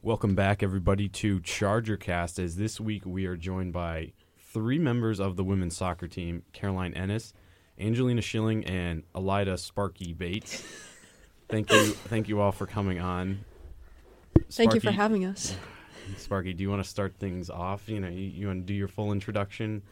Welcome back, everybody, to ChargerCast. As this week we are joined by three members of the women's soccer team: Caroline Ennis, Angelina Schilling, and Alida Sparky Bates. thank you, thank you all for coming on. Thank you for having us. Sparky, do you want to start things off? You know, you, you want to do your full introduction?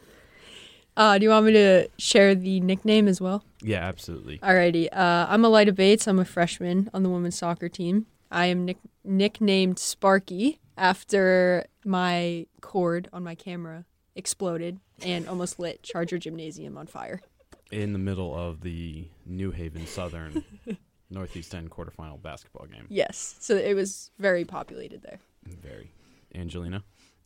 Uh, do you want me to share the nickname as well? Yeah, absolutely. Alrighty. Uh, I'm Alida Bates. I'm a freshman on the women's soccer team. I am nick- nicknamed Sparky after my cord on my camera exploded and almost lit Charger Gymnasium on fire. In the middle of the New Haven Southern Northeast 10 quarterfinal basketball game. Yes. So it was very populated there. Very. Angelina?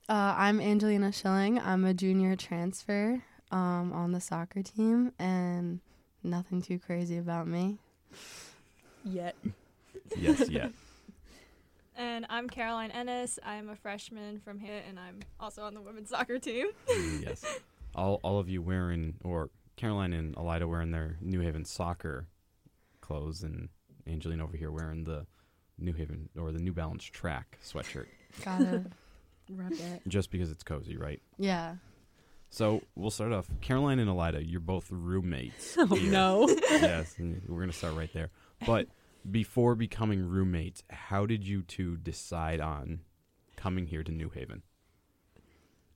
Uh, I'm Angelina Schilling. I'm a junior transfer um, on the soccer team, and nothing too crazy about me. Yet. Yes, yeah. And I'm Caroline Ennis. I'm a freshman from here, and I'm also on the women's soccer team. Mm, yes. All, all of you wearing, or Caroline and Alida wearing their New Haven soccer clothes, and Angelina over here wearing the New Haven or the New Balance track sweatshirt, Gotta rep it. just because it's cozy, right? Yeah. So we'll start off. Caroline and Alida, you're both roommates. Oh, here. no. yes, we're gonna start right there. But before becoming roommates, how did you two decide on coming here to New Haven?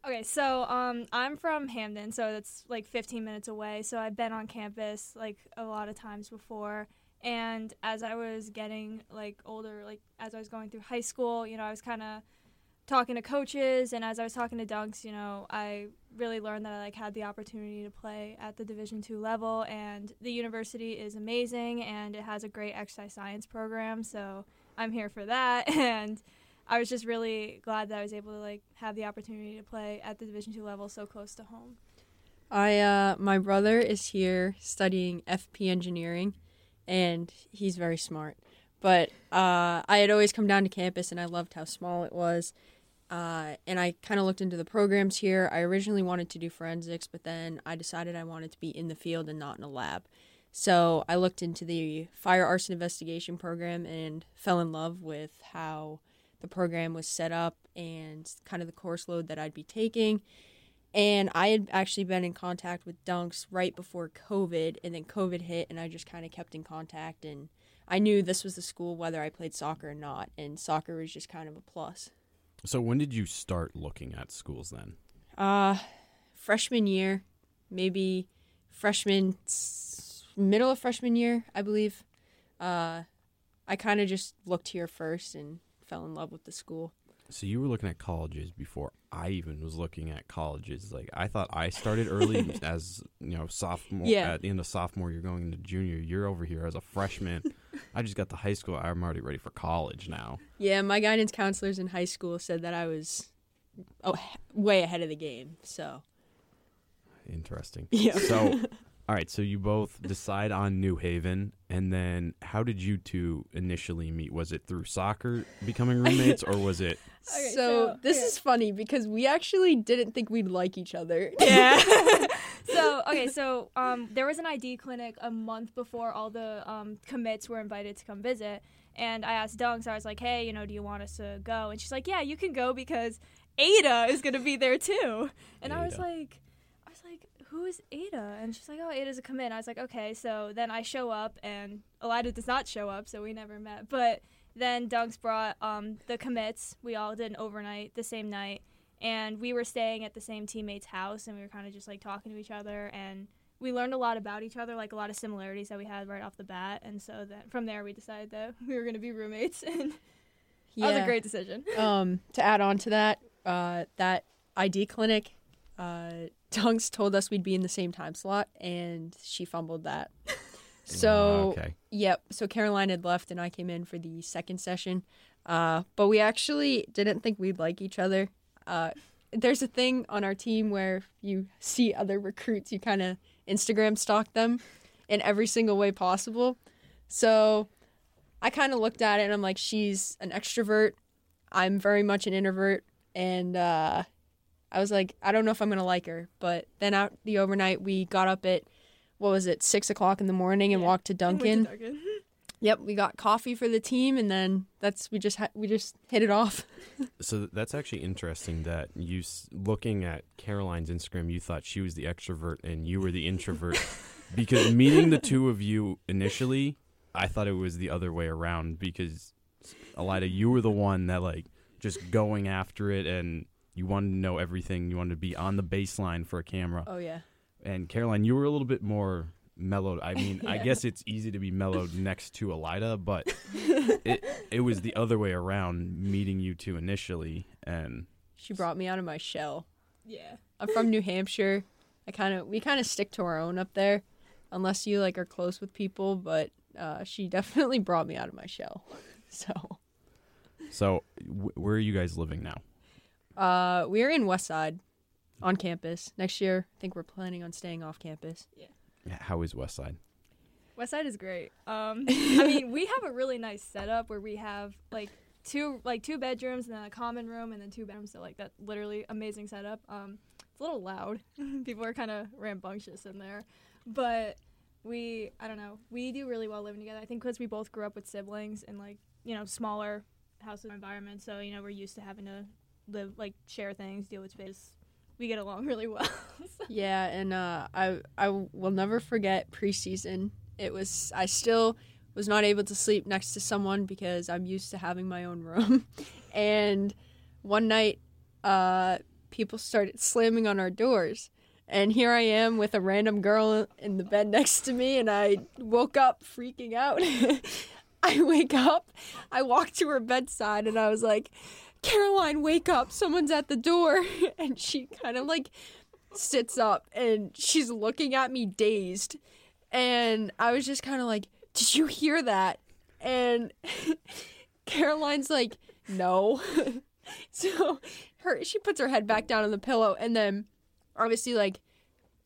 Okay, so um, I'm from Hamden, so that's like 15 minutes away. So I've been on campus like a lot of times before. And as I was getting like older, like as I was going through high school, you know, I was kind of talking to coaches, and as I was talking to Dunks, you know, I really learned that I like had the opportunity to play at the Division two level, and the university is amazing, and it has a great exercise science program. So I'm here for that, and I was just really glad that I was able to like have the opportunity to play at the Division two level so close to home. I uh my brother is here studying FP engineering and he's very smart. But uh I had always come down to campus and I loved how small it was. Uh, and I kind of looked into the programs here. I originally wanted to do forensics, but then I decided I wanted to be in the field and not in a lab. So I looked into the fire arson investigation program and fell in love with how the program was set up and kind of the course load that I'd be taking. And I had actually been in contact with Dunks right before COVID, and then COVID hit, and I just kind of kept in contact. And I knew this was the school whether I played soccer or not, and soccer was just kind of a plus. So when did you start looking at schools then? Uh, freshman year, maybe freshman, middle of freshman year, I believe. Uh, I kind of just looked here first and fell in love with the school. So you were looking at colleges before I even was looking at colleges. Like I thought I started early as you know sophomore. Yeah. At the end of sophomore, you're going into junior. You're over here as a freshman. I just got to high school. I'm already ready for college now. Yeah, my guidance counselors in high school said that I was oh, way ahead of the game. So Interesting. yeah. So, all right. So you both decide on New Haven, and then how did you two initially meet? Was it through soccer becoming roommates, or was it? Okay, so, so- this okay. is funny because we actually didn't think we'd like each other. Yeah. so okay, so um, there was an ID clinic a month before all the um, commits were invited to come visit, and I asked Dunks. I was like, "Hey, you know, do you want us to go?" And she's like, "Yeah, you can go because Ada is gonna be there too." And I was like, I was like, "Who is Ada?" And she's like, "Oh, Ada's a commit." And I was like, "Okay." So then I show up, and Alida does not show up, so we never met. But then Dunks brought um, the commits. We all did an overnight the same night and we were staying at the same teammate's house and we were kind of just like talking to each other and we learned a lot about each other like a lot of similarities that we had right off the bat and so that from there we decided that we were going to be roommates and that was a great decision um, to add on to that, uh, that ID clinic, uh, Dunks told us we'd be in the same time slot, and she fumbled that. So, Ah, okay. yep. So Caroline had left, and I came in for the second session. Uh, but we actually didn't think we'd like each other. Uh, there's a thing on our team where you see other recruits, you kind of Instagram stalk them in every single way possible. So I kind of looked at it and I'm like, she's an extrovert. I'm very much an introvert. And uh, I was like, I don't know if I'm going to like her. But then out the overnight, we got up at, what was it, six o'clock in the morning and Yeah. walked to We went to Dunkin'. Yep, we got coffee for the team, and then that's we just ha- we just hit it off. So that's actually interesting that you looking at Caroline's Instagram, you thought she was the extrovert and you were the introvert because meeting the two of you initially, I thought it was the other way around because Alida, you were the one that like just going after it and you wanted to know everything. You wanted to be on the baseline for a camera. Oh yeah, And Caroline, you were a little bit more mellowed. I mean, I guess it's easy to be mellowed next to Alida, but it it was the other way around meeting you two initially and she brought me out of my shell. Yeah. I'm from New Hampshire. I kind of we kind of stick to our own up there, unless you like are close with people. But uh, she definitely brought me out of my shell. So so wh- where are you guys living now? uh, we're in West Side, on campus. Next year, I think we're planning on staying off campus. How is West Side? West Side is great. Um, I mean, we have a really nice setup where we have like two like two bedrooms and then a common room and then two bedrooms. So like that literally amazing setup. Um, it's a little loud. People are kind of rambunctious in there, but we I don't know. We do really well living together. I think because we both grew up with siblings and like you know smaller house environment. So you know we're used to having to live like share things, deal with space. We get along really well. So- Yeah, and uh, I I will never forget preseason. It was I still was not able to sleep next to someone because I'm used to having my own room, and one night, uh, people started slamming on our doors, and here I am with a random girl in the bed next to me, and I woke up freaking out. I wake up, I walk to her bedside, and I was like. Caroline, wake up! Someone's at the door, and she kind of like sits up and she's looking at me dazed. And I was just kind of like, Did you hear that? And Caroline's like, No. so her she puts her head back down on the pillow and then obviously like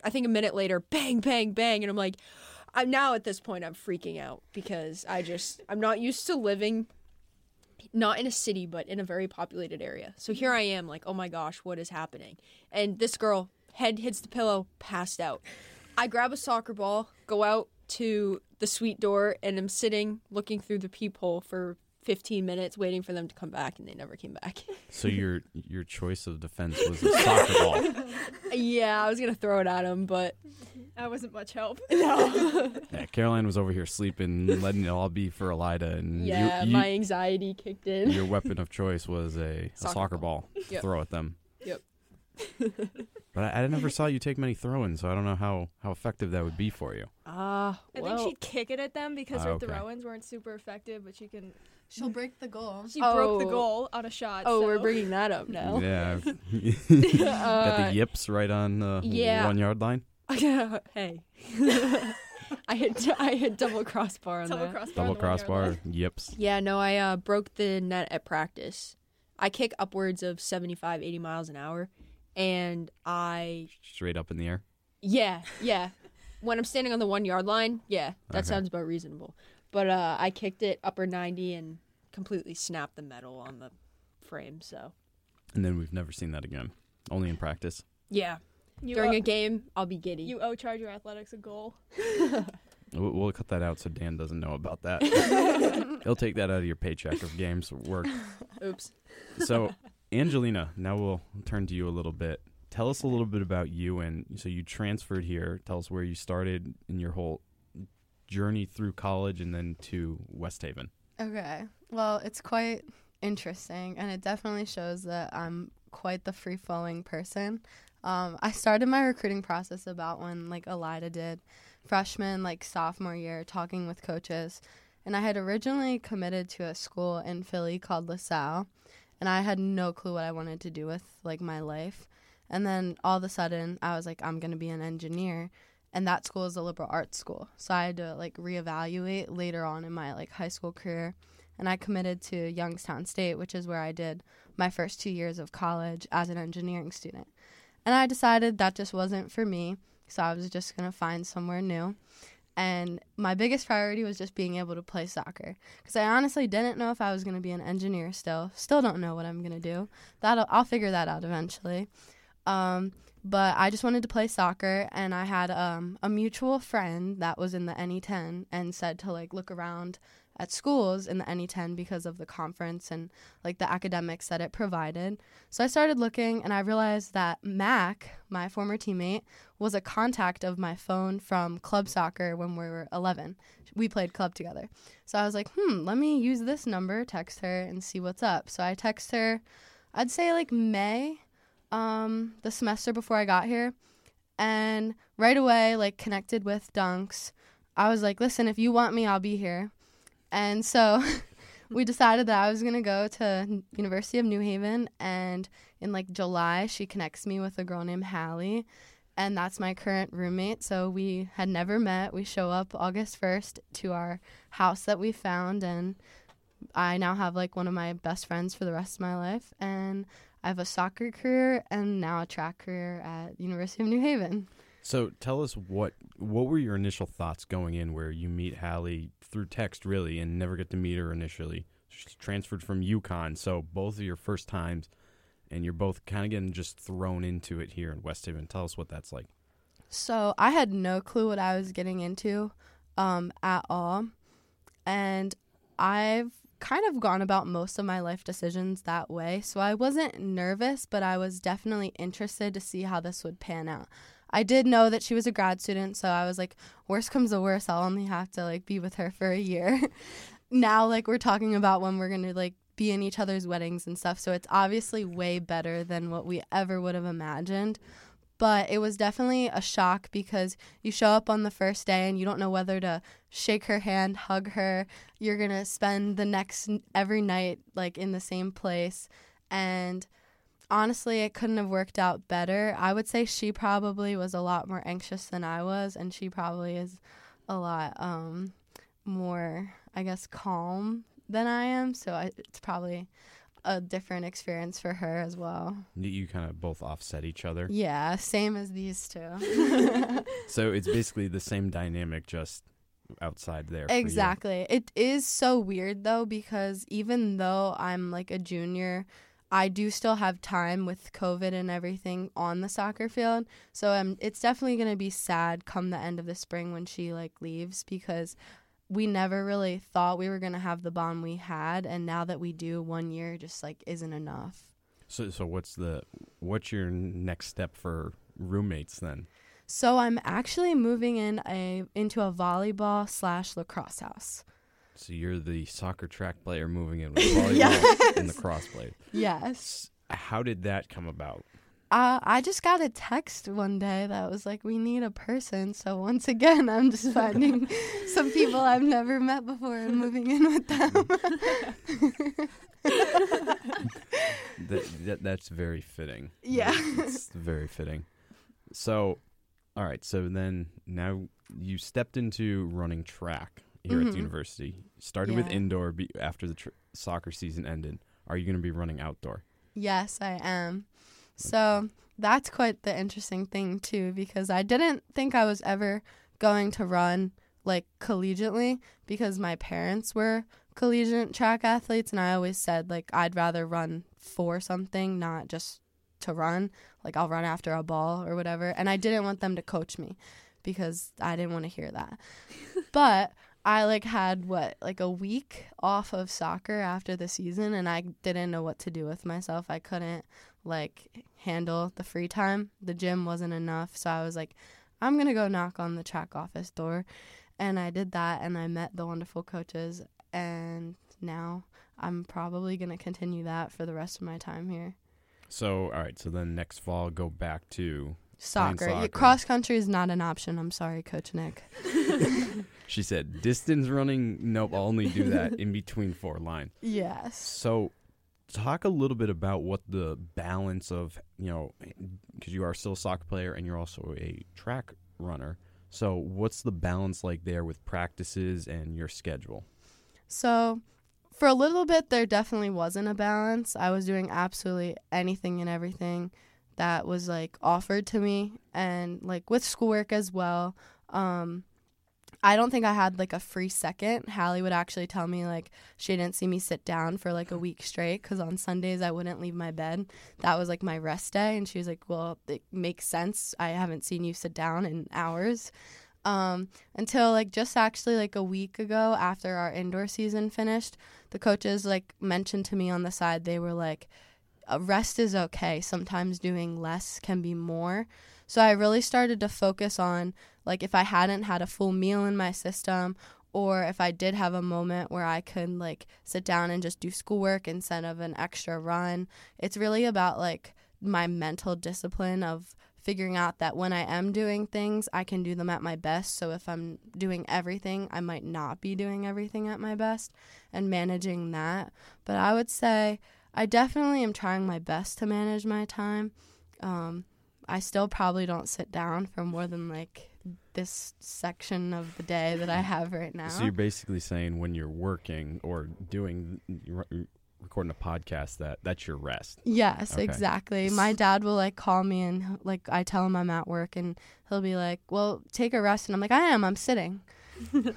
I think a minute later, bang, bang, bang, and I'm like, I'm now at this point I'm freaking out because I just I'm not used to living not in a city but in a very populated area. So here I am like, oh my gosh, what is happening? And this girl head hits the pillow, passed out. I grab a soccer ball, go out to the suite door and I'm sitting looking through the peephole for 15 minutes waiting for them to come back and they never came back. So your your choice of defense was a soccer ball. yeah, I was going to throw it at him, but that wasn't much help. no. Yeah, Caroline was over here sleeping, letting it all be for Alida, and yeah, you, my anxiety kicked in. your weapon of choice was a, a Soccer soccer ball. to Yep. Throw at them. Yep. But I, I never saw you take many throw-ins, so I don't know how, how effective that would be for you. Ah, I well, think she'd kick it at them because Ah, her okay. throw-ins weren't super effective, but she can. She'll break the goal. She broke the Oh. goal on a shot. Oh, we're bringing that up now. Yeah. Uh, Got the yips right on the yeah. one yard line. hey. I hit I hit double crossbar on Double that. crossbar. Double on the one-yard crossbar. Yips. Yeah, no, I uh, broke the net at practice. I kick upwards of 75, 80 miles an hour. And I, Straight up in the air. yeah, yeah. when I'm standing on the one yard line, yeah, that Okay. sounds about reasonable. But uh, I kicked it upper 90 and completely snapped the metal on the frame. So, And then we've never seen that again. Only in practice. yeah. You During owe, a game, I'll be giddy. you owe Charger Athletics a goal. We'll, we'll cut that out so Dan doesn't know about that. He'll take that out of your paycheck of games work. Oops. So, Angelina, now we'll turn to you a little bit. Tell us a little bit about you and so you transferred here. Tell us where you started in your whole journey through college and then to West Haven. Okay. Well, it's quite interesting, and it definitely shows that I'm quite the free flowing person. Um, I started my recruiting process about when like Alida did, freshman like sophomore year, talking with coaches, and I had originally committed to a school in Philly called La Salle, and I had no clue what I wanted to do with like my life. And then all of a sudden, I was like, I'm gonna be an engineer, and that school is a liberal arts school. So I had to like reevaluate later on in my like high school career, and I committed to Youngstown State, which is where I did my first two years of college as an engineering student. And I decided that just wasn't for me, so I was just gonna find somewhere new. And my biggest priority was just being able to play soccer, because I honestly didn't know if I was gonna be an engineer. Still, still don't know what I'm gonna do. That I'll figure that out eventually. Um, but I just wanted to play soccer, and I had um, a mutual friend that was in the NE10 and said to like look around at schools in the NE10 because of the conference and like the academics that it provided. So I started looking and I realized that Mac, my former teammate, was a contact of my phone from club soccer when we were 11. We played club together. So I was like, hmm, let me use this number, text her, and see what's up. So I text her, I'd say like May, um, the semester before I got here. And right away, like connected with Dunks. I was like, listen, if you want me, I'll be here. And so we decided that I was to go to University of New Haven and in like July she connects me with a girl named Hallie and that's my current roommate. So we had never met. We show up August 1st to our house that we found and I now have like one of my best friends for the rest of my life and I have a soccer career and now a track career at University of New Haven. So tell us what what were your initial thoughts going in where you meet Hallie through text really and never get to meet her initially. She's transferred from UConn, so both of your first times and you're both kind of getting just thrown into it here in West Haven. Tell us what that's like. So I had no clue what I was getting into um, at all. And I've kind of gone about most of my life decisions that way. So I wasn't nervous, but I was definitely interested to see how this would pan out. I did know that she was a grad student, so I was like, worst comes to worst, I'll only have to like be with her for a year. now like we're talking about when we're going to like be in each other's weddings and stuff. So it's obviously way better than what we ever would have imagined. But it was definitely a shock because you show up on the first day and you don't know whether to shake her hand, hug her. You're going to spend the next every night like in the same place and honestly, it couldn't have worked out better. I would say she probably was a lot more anxious than I was, and she probably is a lot um, more, I guess, calm than I am. So I, it's probably a different experience for her as well. You kind of both offset each other. Yeah, same as these two. so it's basically the same dynamic, just outside there. Exactly. It is so weird though because even though I'm like a junior I do still have time with COVID and everything on the soccer field. So um, it's definitely going to be sad come the end of the spring when she like leaves because we never really thought we were going to have the bond we had and now that we do one year just like isn't enough. So so what's the what's your next step for roommates then? So I'm actually moving in a into a volleyball slash lacrosse house. So you're the soccer track player moving in with volleyball yes. and the cross player. Yes. How did that come about? Uh, I just got a text one day that was like, "We need a person." So once again, I'm just finding some people I've never met before and moving in with them. that, that, that's very fitting. Yeah, it's very fitting. So, all right. So then now you stepped into running track here mm-hmm. at the mm-hmm. university. Started yeah. with indoor be- after the tr- soccer season ended. Are you going to be running outdoor? Yes, I am. So that's quite the interesting thing too, because I didn't think I was ever going to run like collegiately because my parents were collegiate track athletes, and I always said like I'd rather run for something, not just to run. Like I'll run after a ball or whatever, and I didn't want them to coach me because I didn't want to hear that. but I like had what like a week off of soccer after the season and I didn't know what to do with myself. I couldn't like handle the free time. The gym wasn't enough, so I was like I'm going to go knock on the track office door. And I did that and I met the wonderful coaches and now I'm probably going to continue that for the rest of my time here. So, all right, so then next fall go back to soccer. soccer. Cross country is not an option. I'm sorry, Coach Nick. she said, "Distance running, nope. I'll only do that in between four lines." Yes. So, talk a little bit about what the balance of you know, because you are still a soccer player and you're also a track runner. So, what's the balance like there with practices and your schedule? So, for a little bit, there definitely wasn't a balance. I was doing absolutely anything and everything that was like offered to me and like with schoolwork as well. Um, I don't think I had like a free second. Hallie would actually tell me like she didn't see me sit down for like a week straight because on Sundays I wouldn't leave my bed. That was like my rest day, and she was like, "Well, it makes sense. I haven't seen you sit down in hours." Um, until like just actually like a week ago after our indoor season finished, the coaches like mentioned to me on the side, they were like, "Uh, rest is okay. Sometimes doing less can be more. So I really started to focus on like if I hadn't had a full meal in my system or if I did have a moment where I could like sit down and just do schoolwork instead of an extra run. It's really about like my mental discipline of figuring out that when I am doing things, I can do them at my best. So if I'm doing everything, I might not be doing everything at my best and managing that. But I would say I definitely am trying my best to manage my time. Um, I still probably don't sit down for more than like this section of the day that I have right now. So you're basically saying when you're working or doing you're recording a podcast that that's your rest. Yes, Okay. exactly. My dad will like call me and like I tell him I'm at work and he'll be like, "Well, take a rest." And I'm like, "I am. I'm sitting."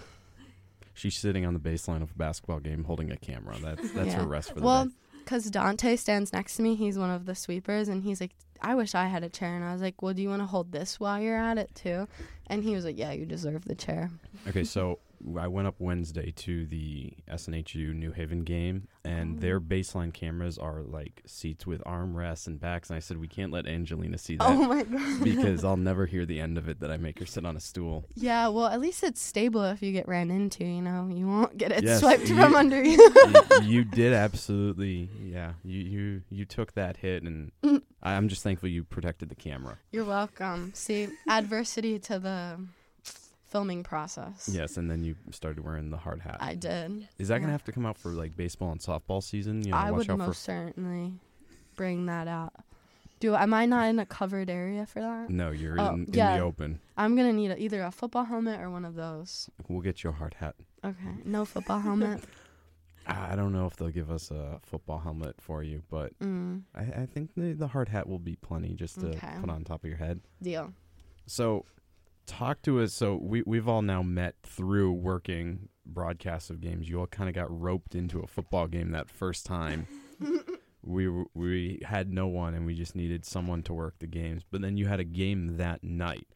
She's sitting on the baseline of a basketball game holding a camera. That's that's Yeah. her rest for the Well, day. Cuz Dante stands next to me. He's one of the sweepers and he's like, "I wish I had a chair." And I was like, "Well, do you want to hold this while you're at it too?" And he was like, "Yeah, you deserve the chair." Okay, so I went up Wednesday to the SNHU New Haven game, and their baseline cameras are like seats with armrests and backs. And I said we can't let Angelina see that Oh my god. because I'll never hear the end of it. That I make her sit on a stool. Yeah, well, at least it's stable if you get ran into, you know. You won't get it Yes, swiped you- from under you. you, you did absolutely, yeah. You you you took that hit, and Mm. I'm just thankful you protected the camera. You're welcome. See, adversity to the filming process. Yes, and then you started wearing the hard hat. I did. Is that gonna have to come out for like baseball and softball season? You know, I watch would out most certainly bring that out. Do am I not in a covered area for that? No, you're Oh, in, in yeah. the open. I'm gonna need a, either a football helmet or one of those. We'll get you a hard hat. Okay, no football helmet. I don't know if they'll give us a football helmet for you, but Mm, I, I think the, the hard hat will be plenty just to Okay. put on top of your head. deal. So, talk to us. So, we, we've all now met through working broadcasts of games. You all kind of got roped into a football game that first time. we we had no one, and we just needed someone to work the games. But then you had a game that night.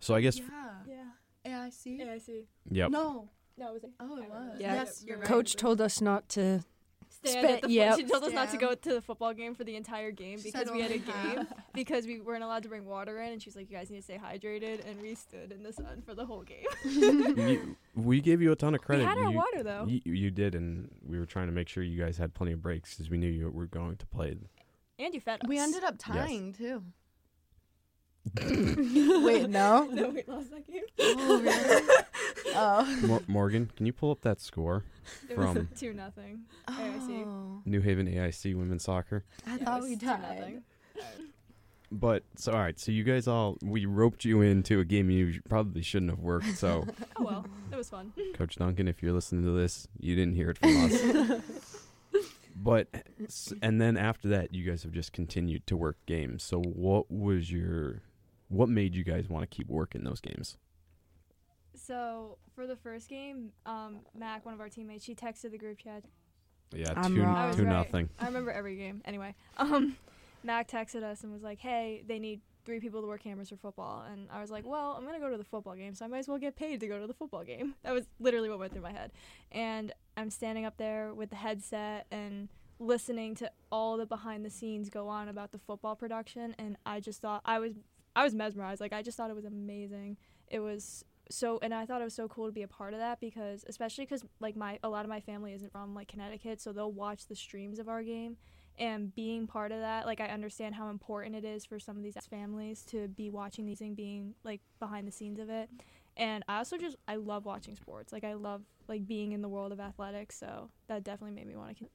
So, I guess, Yeah. AIC. Yeah, I see. yep. No. No, it was. Oh, it was. Yeah, Yes, you're you're right. Coach told us not to. Stand Spe- at the fo- yep. She told us not to go to the football game for the entire game She because we had a half. game because we weren't allowed to bring water in, and she's like, "You guys need to stay hydrated." And we stood in the sun for the whole game. You- we gave you a ton of credit. we had our You- water though. You, you did, and we were trying to make sure you guys had plenty of breaks because we knew you were going to play. and you fed us. We ended up tying too. Wait, Wait, no. no, we lost that game. Oh, really? oh. Mor- Morgan, can you pull up that score? It was From- two nothing. AIC. Oh. New Haven AIC women's soccer. I Yeah, thought we 2 tied. nothing. But so all right, so you guys all we roped you into a game you probably shouldn't have worked. So Oh well, it was fun. Coach Duncan, if you're listening to this, you didn't hear it from us. but and then after that, you guys have just continued to work games. So what was your what made you guys want to keep working those games? So for the first game, um, Mac, one of our teammates, she texted the group chat. Yeah, I'm two wrong. I was two right. nothing. I remember every game. Anyway, um, Mac texted us and was like, "Hey, they need three people to work cameras for football." And I was like, "Well, I'm gonna go to the football game, so I might as well get paid to go to the football game." That was literally what went through my head. And I'm standing up there with the headset and listening to all the behind the scenes go on about the football production, and I just thought I was I was mesmerized. Like I just thought it was amazing. It was so and I thought it was so cool to be a part of that because especially because like my a lot of my family isn't from like Connecticut, so they'll watch the streams of our game and being part of that like i understand how important it is for some of these families to be watching these and being like behind the scenes of it and i also just i love watching sports like i love like being in the world of athletics so that definitely made me want to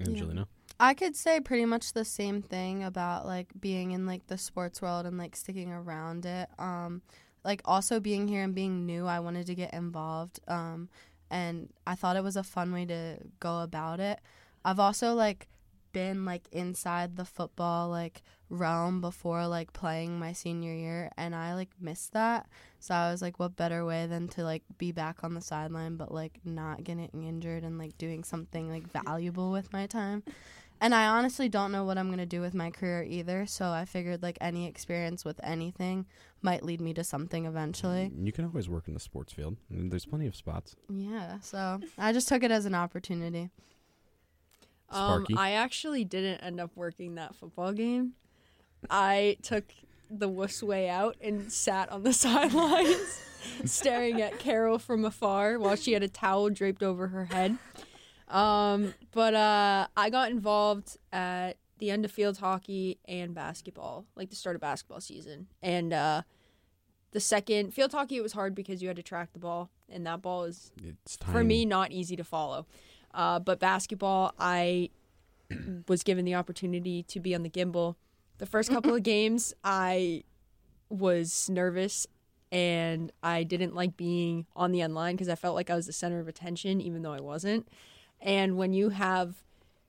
Angelina. I could say pretty much the same thing about like being in like the sports world and like sticking around it. Um like also being here and being new, I wanted to get involved. Um and I thought it was a fun way to go about it. I've also like been like inside the football like realm before like playing my senior year and I like missed that. So I was like what better way than to like be back on the sideline but like not getting injured and like doing something like valuable with my time. And I honestly don't know what I'm going to do with my career either. So I figured like any experience with anything might lead me to something eventually. You can always work in the sports field. There's plenty of spots. Yeah. So I just took it as an opportunity. Um, Sparky? I actually didn't end up working that football game. I took the wuss way out and sat on the sidelines, staring at Carol from afar while she had a towel draped over her head. Um, but uh, I got involved at the end of field hockey and basketball, like the start of basketball season. And uh, the second field hockey, it was hard because you had to track the ball, and that ball is It's for me not easy to follow. Uh, but basketball, I was given the opportunity to be on the gimbal. The first couple of games, I was nervous and I didn't like being on the end line because I felt like I was the center of attention, even though I wasn't. And when you have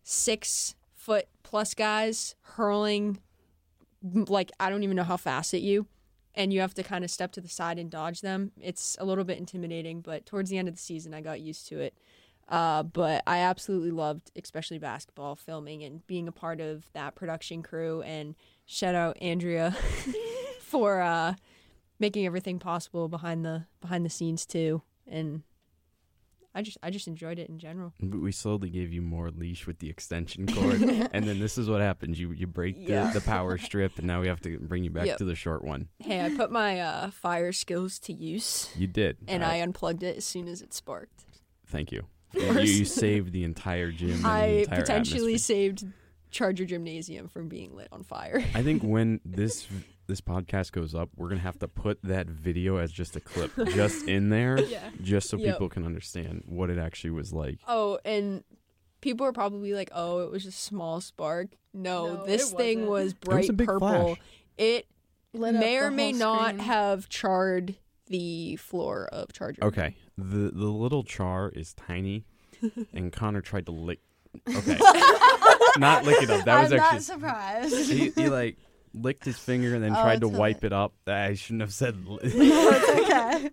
six foot plus guys hurling, like, I don't even know how fast at you, and you have to kind of step to the side and dodge them, it's a little bit intimidating. But towards the end of the season, I got used to it. Uh, but I absolutely loved, especially basketball filming and being a part of that production crew. And shout out Andrea for uh, making everything possible behind the behind the scenes too. And I just I just enjoyed it in general. But we slowly gave you more leash with the extension cord, and then this is what happens: you you break Yeah. the, the power strip, and now we have to bring you back Yep. to the short one. Hey, I put my uh, fire skills to use, You did, and I unplugged it as soon as it sparked. thank you. You, you, saved the entire gym. I entire potentially atmosphere. saved Charger Gymnasium from being lit on fire. I think when this this podcast goes up, we're gonna have to put that video as just a clip, just in there, yeah. just so Yep. people can understand what it actually was like. Oh, and people are probably like, "Oh, it was just a small spark." No, No, this thing wasn't. was bright a big purple. flash. It Lit may or may whole not have charred the floor of Charger. Okay, the the little char is tiny, and Connor tried to lick. Okay, not lick it up. That was I'm actually not surprised. he, he like licked his finger and then Oh, tried to wipe okay. it up. I shouldn't have said. li- no, it's okay.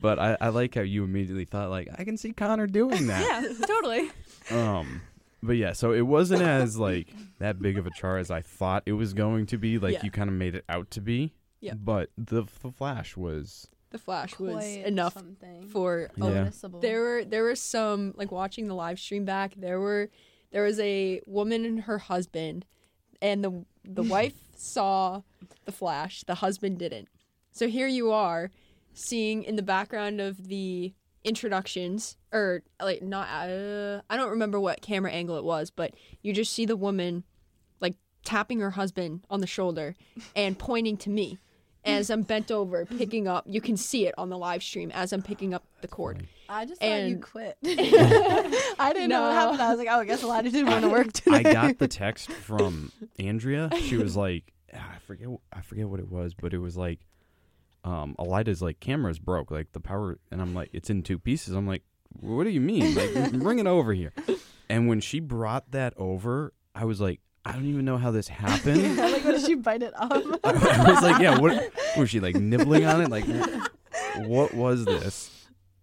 but I, I like how you immediately thought like I can see Connor doing that. Yeah, totally. Um, but yeah, so it wasn't as like that big of a char as I thought it was going to be. Like Yeah. you kind of made it out to be. Yeah. But the the flash was The flash was enough something for Yeah. There were there were some like watching the live stream back. There were there was a woman and her husband, and the the wife saw the flash. The husband didn't. So here you are, seeing in the background of the introductions, or like not. Uh, I don't remember what camera angle it was, but you just see the woman like tapping her husband on the shoulder and pointing to me. As I'm bent over picking up, you can see it on the live stream as I'm picking up the cord. I just thought you quit. I didn't know what happened. I was like, oh, I guess Elijah didn't want to work today. I got the text from Andrea. She was like, ah, I forget, I forget what it was, but it was like, um, Alida's like camera's broke, like the power, and I'm like, it's in two pieces. I'm like, what do you mean? Like, bring it over here. And when she brought that over, I was like, I don't even know how this happened. like, what did she bite it off? I was like, yeah, what was she like nibbling on it? Like, what was this?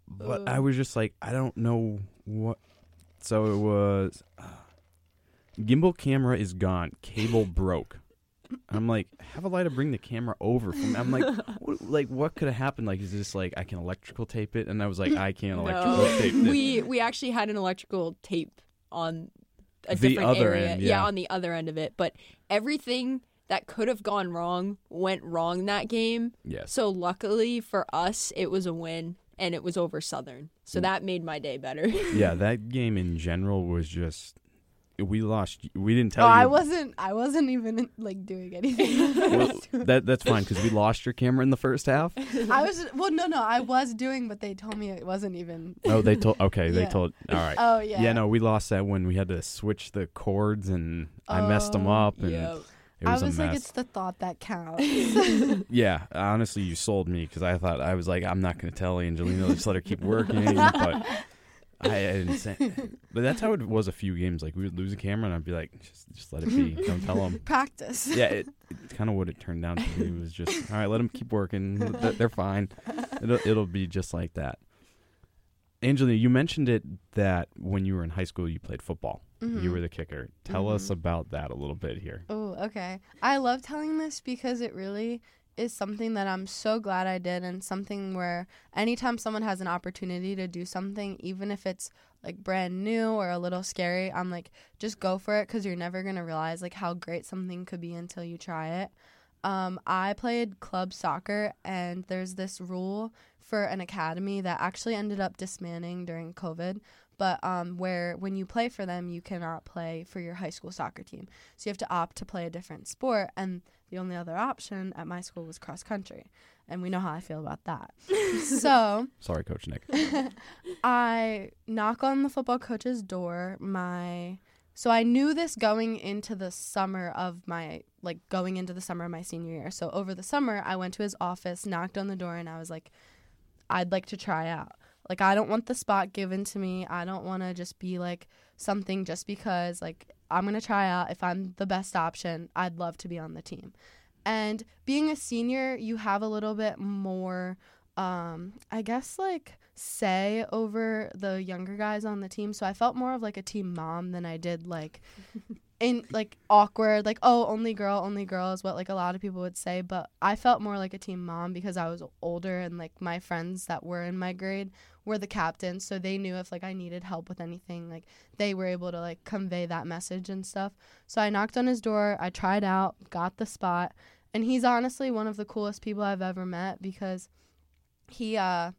But I was just like, I don't know what. So it was. Uh, gimbal camera is gone. Cable broke. I'm like, have Alida bring the camera over from. I'm like, what, like what could have happened? Like, is this like I can electrical tape it? And I was like, I can't electrical No. tape it. we we actually had an electrical tape on a The different other area. end, yeah. on the other end of it. But everything that could have gone wrong went wrong that game. yes. So luckily for us, it was a win and it was over Southern. So Mm. that made my day better. Yeah, that game in general was just. We lost. We didn't Oh, tell you. I wasn't. I wasn't even like doing anything. Well, that that's fine because we lost your camera in the first half. I was. Well, no, no, I was doing, but they told me it wasn't even. Oh, they told. Okay, they told. All right. Oh yeah. Yeah, no, we lost that when we had to switch the cords and I messed them Oh, up and yeah. it I was, was like, it's the thought that counts. yeah, honestly, you sold me because I thought I was like, I'm not going to tell Angelina, just let her keep working. But I, I didn't say. But that's how it was a few games. Like we would lose a camera and I'd be like, just, just let it be. Don't tell them. Practice. Yeah, it, it's kind of what it turned down to be. It was just all right. Let them keep working. They're fine. It'll it'll be just like that. Angelina, you mentioned it that when you were in high school, you played football. you were the kicker. Tell us Mhm. about that a little bit here. Oh, okay. I love telling this because it really is something that I'm so glad I did and something where anytime someone has an opportunity to do something, even if it's like brand new or a little scary, I'm like, just go for it because you're never to realize like how great something could be until you try it. Um, I played club soccer, and there's this rule for an academy that actually ended up disbanding during COVID. But um, where when you play for them, you cannot play for your high school soccer team. So you have to opt to play a different sport. And the only other option at my school was cross country. And we know how I feel about that. so Sorry, Coach Nick. I knock on the football coach's door. My so I knew this going into the summer of my like going into the summer of my senior year. So over the summer, I went to his office, knocked on the door, and I was like, I'd like to try out. Like I don't want the spot given to me. I don't want to just be like something just because like I'm going to try out if I'm the best option. I'd love to be on the team. And being a senior, you have a little bit more um I guess like say over the younger guys on the team. So I felt more of like a team mom than I did like in like awkward like oh only girl only girl is what like a lot of people would say but i felt more like a team mom because i was older and like my friends that were in my grade were the captains so they knew if like i needed help with anything like they were able to like convey that message and stuff. So i knocked on his door i tried out got the spot and he's honestly one of the coolest people i've ever met because he uh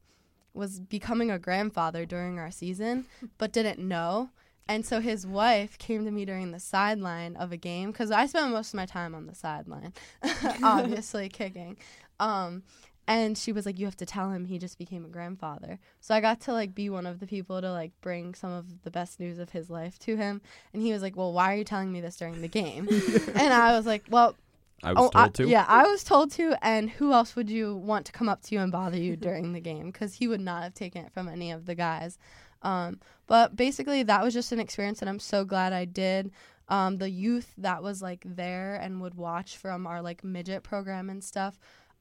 was becoming a grandfather during our season but didn't know and so his wife came to me during the sideline of a game because I spent most of my time on the sideline, obviously kicking. Um, and she was like, "You have to tell him he just became a grandfather." So I got to like be one of the people to like bring some of the best news of his life to him. And he was like, "Well, why are you telling me this during the game?" and I was like, "Well, I was oh, I- told to. Yeah, I was told to. And who else would you want to come up to you and bother you during the game? Because he would not have taken it from any of the guys. Um, but basically, that was just an experience that I'm so glad I did. Um, the youth that was like there and would watch from our like midget program and stuff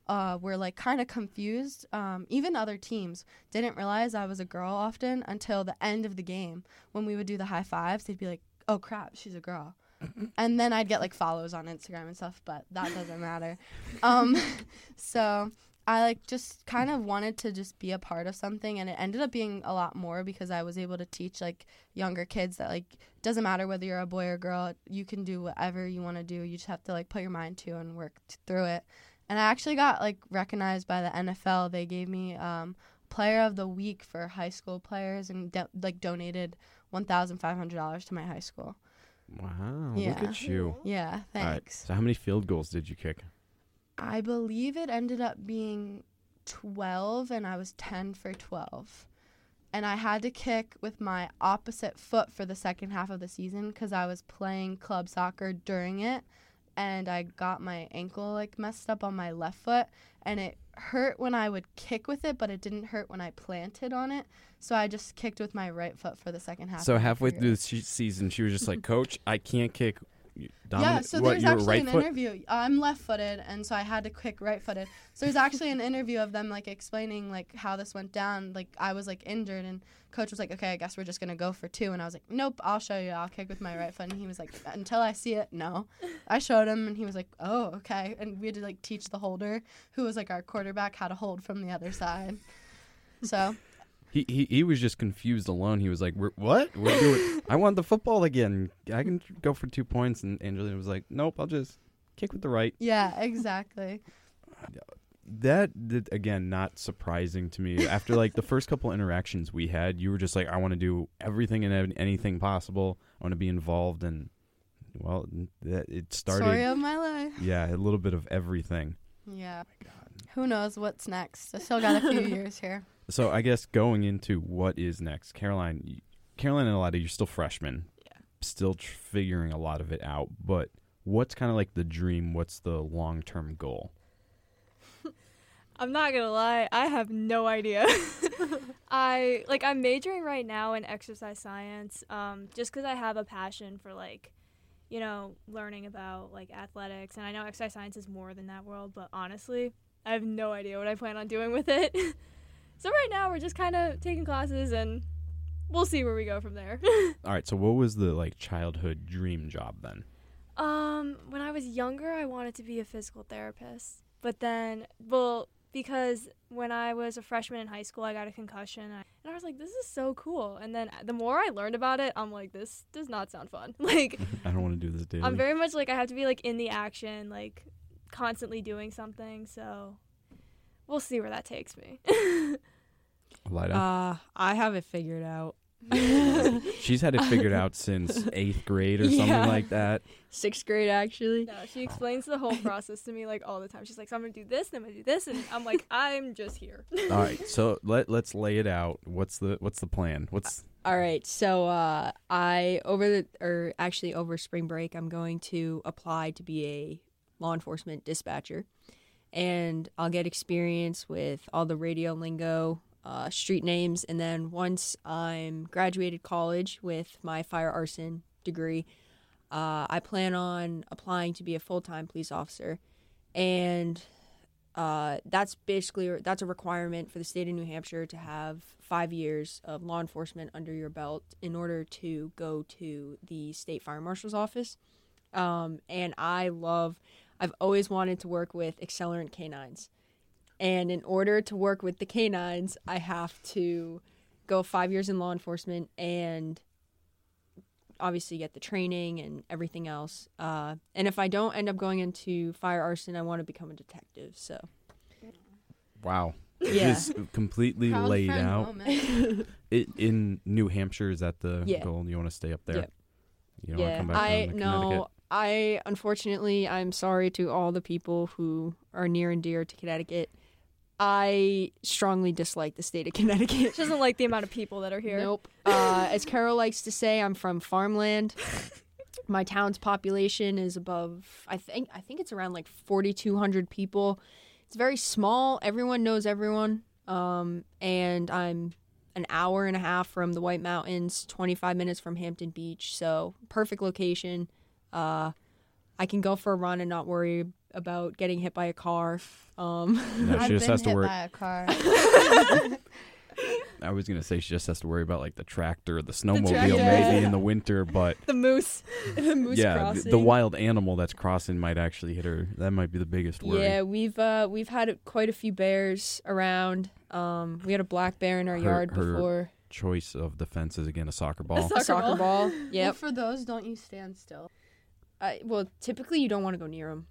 uh, were like kind of confused. Um, even other teams didn't realize I was a girl often until the end of the game when we would do the high fives. They'd be like, "Oh crap, she's a girl." and then I'd get like follows on Instagram and stuff, but that doesn't matter. Um, so I like just kind of wanted to just be a part of something, and it ended up being a lot more because I was able to teach like younger kids that like doesn't matter whether you're a boy or girl, you can do whatever you want to do. You just have to like put your mind to and work t- through it. And I actually got like recognized by the NFL. They gave me um, Player of the Week for high school players and do- like donated one thousand five hundred dollars to my high school. Wow, look Yeah. at you. Yeah, All right. thanks. So how many field goals did you kick? I believe it ended up being 12 and I was 10 for 12. And I had to kick with my opposite foot for the second half of the season because I was playing club soccer during it. And I got my ankle like messed up on my left foot. And it hurt when I would kick with it, but it didn't hurt when I planted on it. So I just kicked with my right foot for the second half. So halfway through the season, she was just like, "Coach, I can't kick." Yeah, so what, there's actually right an foot? interview. Uh, I'm left-footed, and so I had to kick right-footed. So there's actually an interview of them like explaining like how this went down. Like I was like injured, and coach was like, "Okay, I guess we're just gonna go for two. And I was like, "Nope, I'll show you. I'll kick with my right foot." And he was like, uh, "Until I see it, no." I showed him, and he was like, "Oh, okay." And we had to like teach the holder, who was like our quarterback, how to hold from the other side. So He, he he was just confused alone. He was like, We're, "What? We're doing? I want the football again. I can go for two points." And Angelina was like, "Nope, I'll just kick with the right." yeah, exactly. That, that again, not surprising to me. After like the first couple interactions we had, you were just like, "I want to do everything and anything possible. I want to be involved." And well, that it started. Story of my life. yeah, a little bit of everything. Yeah. Oh Who knows what's next? I still got a few years here. So I guess going into what is next, Caroline, Caroline and Alida, you're still freshmen, Yeah. still tr- figuring a lot of it out. But what's kind of like the dream? What's the long term goal? I'm not gonna lie, I have no idea. I like I'm majoring right now in exercise science, um, just because I have a passion for like, you know, learning about like athletics, and I know exercise science is more than that world. But honestly, I have no idea what I plan on doing with it. so right now we're just kind of taking classes and we'll see where we go from there. All right. So, what was the like childhood dream job then? Um, when I was younger, I wanted to be a physical therapist. But then, well, because when I was a freshman in high school, I got a concussion, and I was like, "This is so cool." And then the more I learned about it, I'm like, "This does not sound fun." Like, I don't want to do this daily. I'm very much like I have to be like in the action, like constantly doing something. So, we'll see where that takes me. Lida? Uh, I have it figured out. She's had it figured out since eighth grade or something Yeah. like that. Sixth grade, actually. no, she explains the whole process to me like all the time. She's like, "So I'm gonna do this, then I'm gonna do this," and I'm like, "I'm just here." All right. So let let's lay it out. What's the what's the plan? What's All right, so uh, I over the or actually over spring break, I'm going to apply to be a law enforcement dispatcher, and I'll get experience with all the radio lingo, uh, street names, and then once I'm graduated college with my fire arson degree, uh, I plan on applying to be a full time police officer, and uh, that's basically that's a requirement for the state of New Hampshire to have five years of law enforcement under your belt in order to go to the state fire marshal's office. Um, and I love, I've always wanted to work with accelerant canines, and in order to work with the canines, I have to go five years in law enforcement and obviously get the training and everything else. Uh, and if I don't end up going into fire arson, I want to become a detective. So wow? yeah, Just completely Proud laid out. It, in New Hampshire, is that the Yeah. goal? You want to stay up there? Yeah. You don't want to come back I down to Connecticut? no. I unfortunately, I'm sorry to all the people who are near and dear to Connecticut. I strongly dislike the state of Connecticut. She doesn't like the amount of people that are here. Nope. Uh, as Carol likes to say, I'm from farmland. My town's population is above. I think. I think it's around like 4,200 people. It's very small. Everyone knows everyone. Um, and I'm an hour and a half from the White Mountains, 25 minutes from Hampton Beach. So perfect location. Uh, I can go for a run and not worry about getting hit by a car. Um, No, I've she just been has to hit worry. by a car. I was gonna say she just has to worry about like the tractor, the snowmobile, tractor. maybe in the winter, but The moose. the moose yeah, th- crossing. the wild animal that's crossing might actually hit her. That might be the biggest worry. Yeah, we've uh, we've had quite a few bears around. Um, we had a black bear in our Her- yard her- before Choice of defense is again a soccer ball. Soccer a soccer ball. ball. Well, for those, don't you stand still? I, well, typically you don't want to go near them.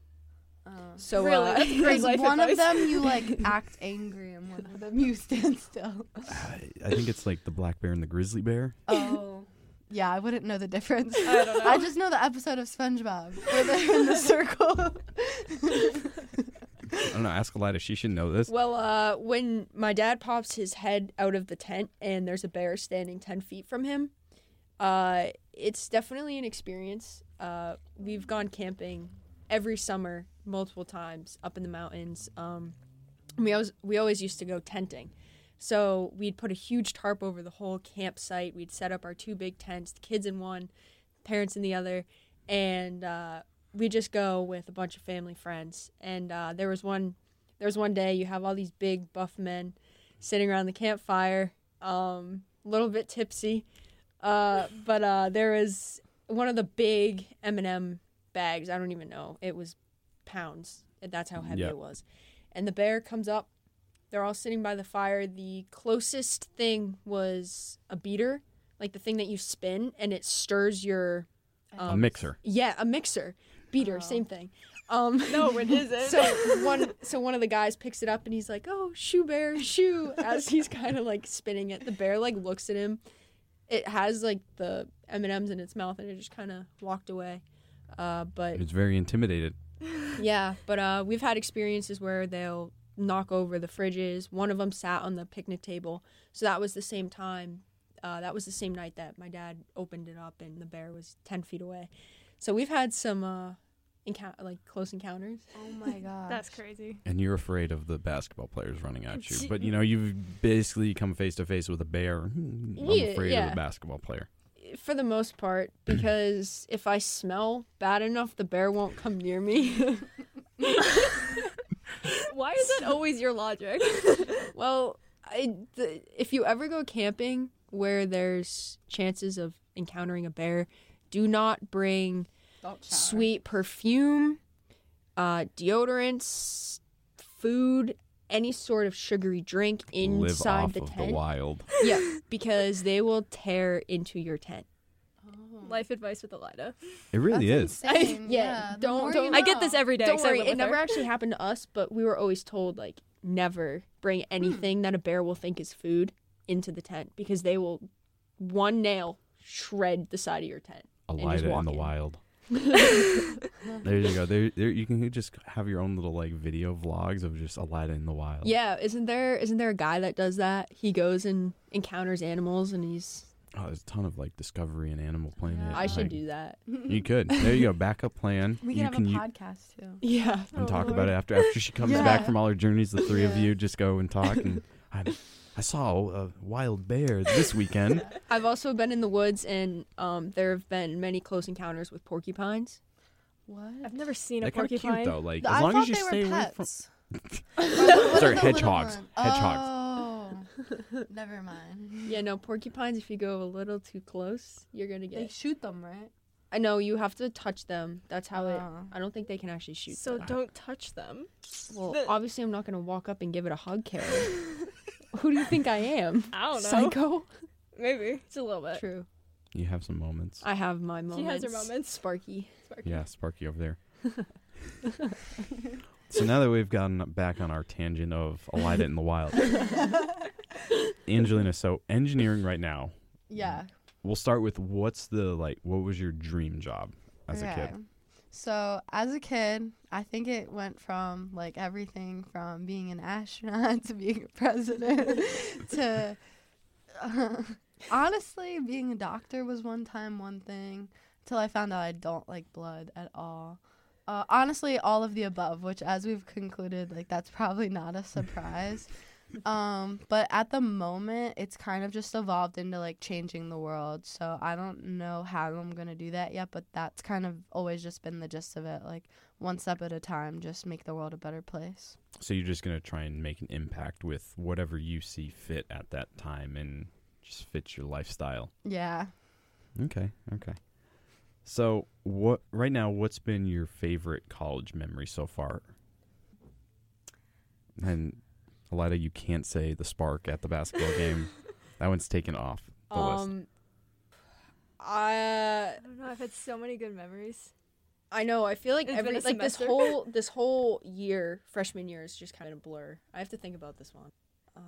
Uh, So Really? uh, That's great Because life one advice. of them you like act angry and one of them you stand still. I I think it's like the black bear and the grizzly bear. Oh. Yeah, I wouldn't know the difference. I don't know. I just know the episode of SpongeBob where they're in the circle. I don't know. Ask Alida. She should know this. well, uh, when my dad pops his head out of the tent and there's a bear standing ten feet from him, uh, it's definitely an experience. Uh, we've gone camping every summer, multiple times up in the mountains. Um, we always we always used to go tenting. So we'd put a huge tarp over the whole campsite. We'd set up our two big tents, the kids in one, parents in the other, and uh, we just go with a bunch of family friends. And uh, there was one, there was one day you have all these big buff men sitting around the campfire, um, a little bit tipsy, uh, but uh, there was one of the big M and M bags. I don't even know. It was pounds. That's how heavy Yeah. it was. And the bear comes up. They're all sitting by the fire. The closest thing was a beater, like the thing that you spin and it stirs your a um, mixer. yeah, a mixer, beater, Oh. same thing. Um, No, it isn't. so one, so one of the guys picks it up and he's like, "Oh, shoe bear, shoe!" As he's kind of like spinning it, the bear like looks at him. It has like the M and M's in its mouth, and it just kind of walked away. Uh, but It's very intimidated. yeah, but uh, we've had experiences where they'll knock over the fridges. One of them sat on the picnic table, so that was the same time. Uh, that was the same night that my dad opened it up, and the bear was ten feet away. So we've had some uh, encou- like close encounters. Oh my god. That's crazy. And you're afraid of the basketball players running at you. But you know, you've basically come face to face with a bear. Hmm, I'm Yeah, afraid yeah. of a basketball player. For the most part, because if I smell bad enough, the bear won't come near me. Why is that always your logic? well, I, the, if you ever go camping where there's chances of encountering a bear, do not bring Don't shower. Sweet perfume, uh, deodorants, food, any sort of sugary drink Live inside off the of tent. the wild. yeah, because they will tear into your tent. Oh. Life advice with Alida. It really That's is. insane. Yeah, yeah, the don't- more don't- I get this every day. Don't 'cause I worry, live it with never her. actually happened to us, but we were always told like never bring anything that a bear will think is food into the tent because they will one nail shred the side of your tent. just Alida in the in. wild. there you go. There, there. You can just have your own little like video vlogs of just Alida in the wild. Yeah, isn't there isn't there a guy that does that? He goes and encounters animals and he's Oh, there's a ton of like Discovery and Animal Planet. Yeah. I should like- do that. You could. There you go. Backup plan. We can you have can a u- podcast too. Yeah. and Oh, talk Lord. about it after after she comes back from all her journeys. The three of you just go and talk. And I, I saw a wild bear this weekend. I've also been in the woods and um, there have been many close encounters with porcupines. What? I've never seen a They're kind of porcupine. cute though. Like I as long thought as you they stay were away from. pets. Or the- what Sorry, are hedgehogs. Hedgehogs. Oh, never mind. Yeah, no, porcupines if you go a little too close, you're going to get. They get shoot them, right? I know you have to touch them. That's how it Oh. I don't think they can actually shoot So them. don't touch them. Well, The- obviously I'm not going to walk up and give it a hug, Carol. Who do you think I am? I don't know. Psycho? Maybe it's a little bit. True. You have some moments. I have my moments. She has her moments. Sparky. Yeah, Sparky over there. so now that we've gotten back on our tangent of Alida in the wild, Angelina. So engineering right now. Yeah. We'll start with what's the like. What was your dream job as a kid? So as a kid, I think it went from like everything from being an astronaut to being a president to honestly being a doctor was one time one thing until I found out I don't like blood at all. Uh, honestly, all of the above, which as we've concluded, like that's probably not a surprise. Um, but at the moment, it's kind of just evolved into like changing the world. So I don't know how I'm gonna do that yet, but that's kind of always just been the gist of it. Like one step at a time, just make the world a better place. So you're just gonna try and make an impact with whatever you see fit at that time and just fits your lifestyle. Yeah. Okay, okay. So what right now? What's been your favorite college memory so far? And Alida, you can't say the spark at the basketball game. That one's taken off the list. Um I I don't know. I've had so many good memories. I know. I feel like It's been every a like this semester. whole this whole year, freshman year, is just kind of a blur. I have to think about this one.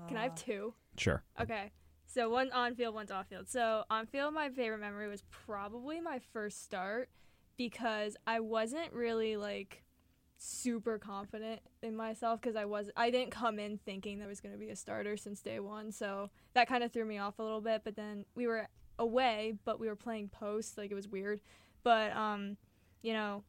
Can I have Uh, two? Sure. Okay. So one on field, one's off field. So on field, my favorite memory was probably my first start because I wasn't really like super confident in myself because I was I didn't come in thinking there was going to be a starter since day one. So that kind of threw me off a little bit. But then we were away, but we were playing post, like it was weird. But um, you know,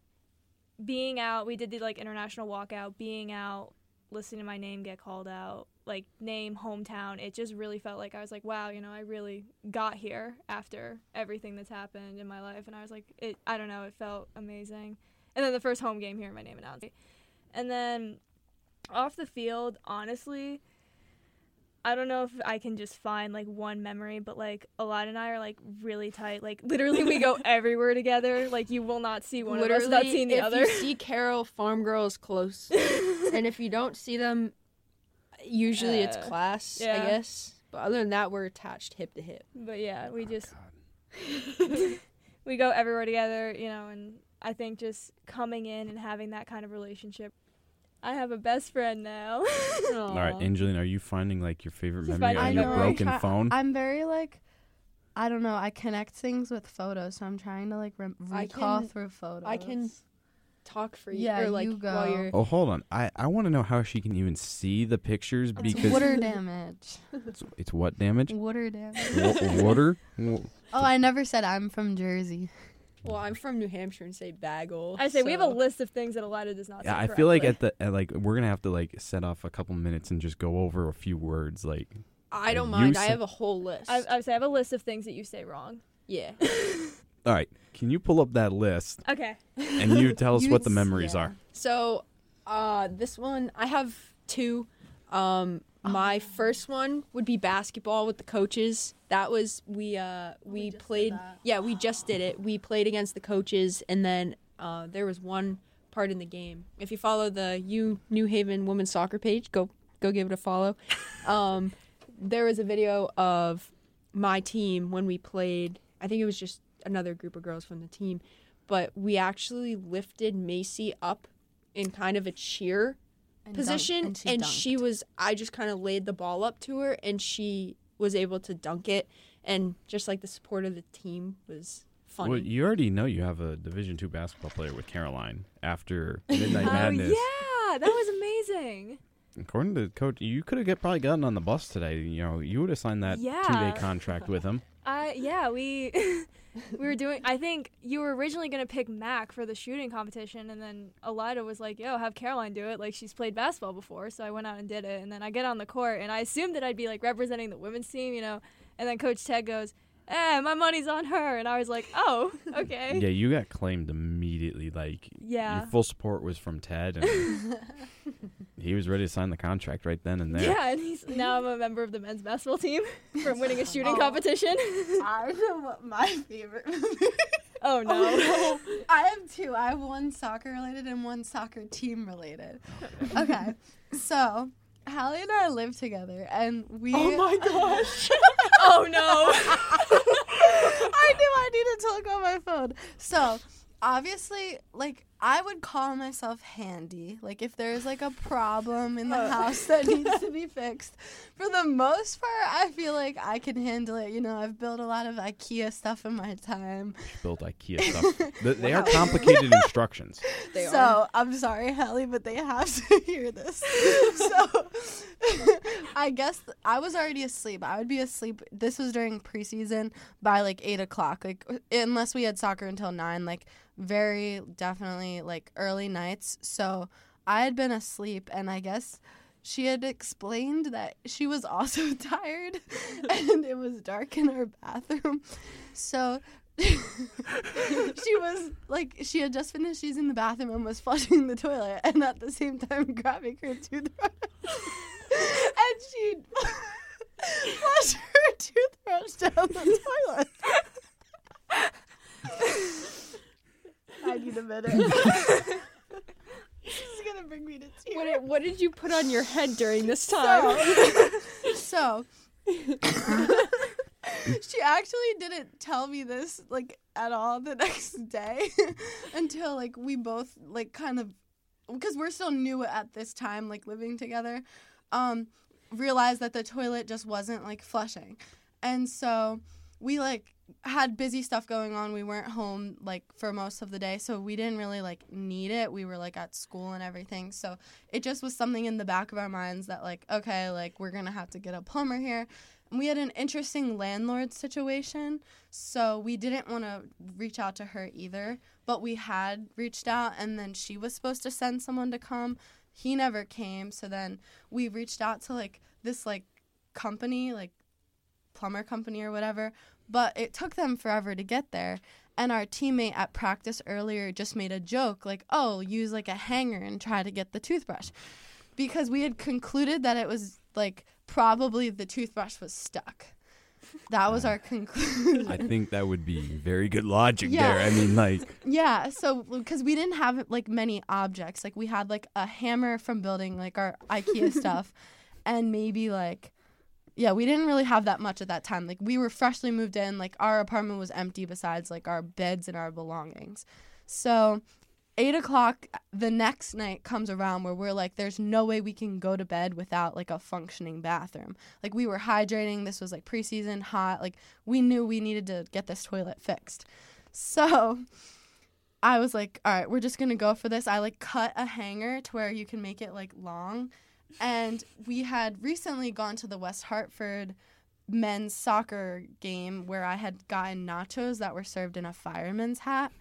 being out, we did the like international walkout, being out, listening to my name get called out, like name, hometown, it just really felt like I was like, wow, you know, I really got here after everything that's happened in my life. And I was like, it, I don't know, it felt amazing. And then the first home game here, my name announced. And then off the field, honestly, I don't know if I can just find like one memory, but like Alana and I are like really tight. Like literally, we go everywhere together. Like you will not see one of us without seeing the if other. you see Carol, farm girls close, and if you don't see them, usually it's Uh, class, I guess. But other than that, we're attached hip to hip. But yeah, we Oh, just God. we go everywhere together, you know, and I think just coming in and having that kind of relationship. I have a best friend now. All right, Angelina, are you finding like your favorite She's memory on I your know. memory. broken Try- phone? I'm very like, I don't know. I connect things with photos, so I'm trying to like rem- recall can- through photos. I can talk for you. Yeah, or like you go. while you're. oh, hold on. I I want to know how she can even see the pictures It's because water damage. it's, it's what damage? water damage. Wa- water? Oh, I never said I'm from Jersey. Well, I'm from New Hampshire and say bagel. I say we have a list of things that Alida does not say Yeah, I feel like at the at like we're gonna have to like set off a couple minutes and just go over a few words. Like, I don't You mind. I have a whole list. I, I say I have a list of things that you say wrong. yeah. all right, can you pull up that list Okay. and you tell us You- what the memories yeah. are? So, uh, this one I have two. Um, my first one would be basketball with the coaches. That was we uh we, did played yeah, we just did it. We played against the coaches and then uh there was one part in the game. If you follow the U New Haven women's soccer page, go go give it a follow. Um there was a video of my team when we played. I think it was just another group of girls from the team, but we actually lifted Macy up in kind of a cheer And position and and she she, was I just kind of laid the ball up to her and she was able to dunk it and just like the support of the team was funny. Well, you already know you have a Division two basketball player with Caroline after Midnight oh, Madness. Oh yeah, that was amazing. According to coach, you could have get, probably gotten on the bus today. You know, you would have signed that Yeah. two day contract with him. I yeah, we we were doing. I think you were originally gonna pick Mac for the shooting competition, and then Alida was like, "Yo, have Caroline do it. Like she's played basketball before." So I went out and did it, and then I get on the court, and I assumed that I'd be like representing the women's team, you know. And then Coach Ted goes, "Eh, my money's on her," and I was like, "Oh, okay." Yeah, you got claimed immediately. Like Yeah. your full support was from Ted, and he was ready to sign the contract right then and there. Yeah, and he's now I'm a member of the men's basketball team from winning a shooting Oh. competition. I know what my favorite movie. Oh, oh no. I have two. I have one soccer related and one soccer team related. Okay, so Hallie and I live together, and we. oh my gosh. oh no. I knew I needed to look on my phone. So, obviously, like I would call myself handy. Like if there's like a problem in the uh. house that needs to be fixed, for the most part, I feel like I can handle it. You know, I've built a lot of IKEA stuff in my time. Built IKEA stuff. Th- they are complicated instructions. They so are. I'm sorry, Hallie, but they have to hear this. so I guess th- I was already asleep. I would be asleep. This was during preseason by like eight o'clock. Like uh, unless we had soccer until nine. Like very definitely like early nights. So I had been asleep, and I guess. She had explained that she was also tired and it was dark in her bathroom. So she was like she had just finished using the bathroom and was flushing the toilet and at the same time grabbing her toothbrush and she flushed her toothbrush down the toilet i need a minute this is gonna bring me to tears. What did, what did you put on your head during this time? so, she actually didn't tell me this like at all the next day until like we both like kind of because we're still new at this time like living together um realized that the toilet just wasn't like flushing. And so we like had busy stuff going on. We weren't home like for most of the day so we didn't really like need it. We were like at school and everything so it just was something in the back of our minds that like okay like we're gonna have to get a plumber here. And we had an interesting landlord situation so we didn't want to reach out to her either but we had reached out and then she was supposed to send someone to come. He never came so then we reached out to like this like company like plumber company or whatever but it took them forever to get there. And our teammate at practice earlier just made a joke like oh use like a hanger and try to get the toothbrush. Because we had concluded that it was like probably the toothbrush was stuck. That was ah. our conclusion. I think that would be very good logic Yeah. there. I mean, like, yeah so because we didn't have like many objects. Like we had like a hammer from building like our ikea stuff and maybe like yeah we didn't really have that much at that time. Like we were freshly moved in like our apartment was empty besides like our beds and our belongings. So eight o'clock the next night comes around where we're like there's no way we can go to bed without like a functioning bathroom. Like we were hydrating. This was like preseason hot. Like we knew we needed to get this toilet fixed. So I was like, all right, we're just gonna go for this. I like cut a hanger to where you can make it like long. And we had recently gone to the West Hartford men's soccer game where I had gotten nachos that were served in a fireman's hat.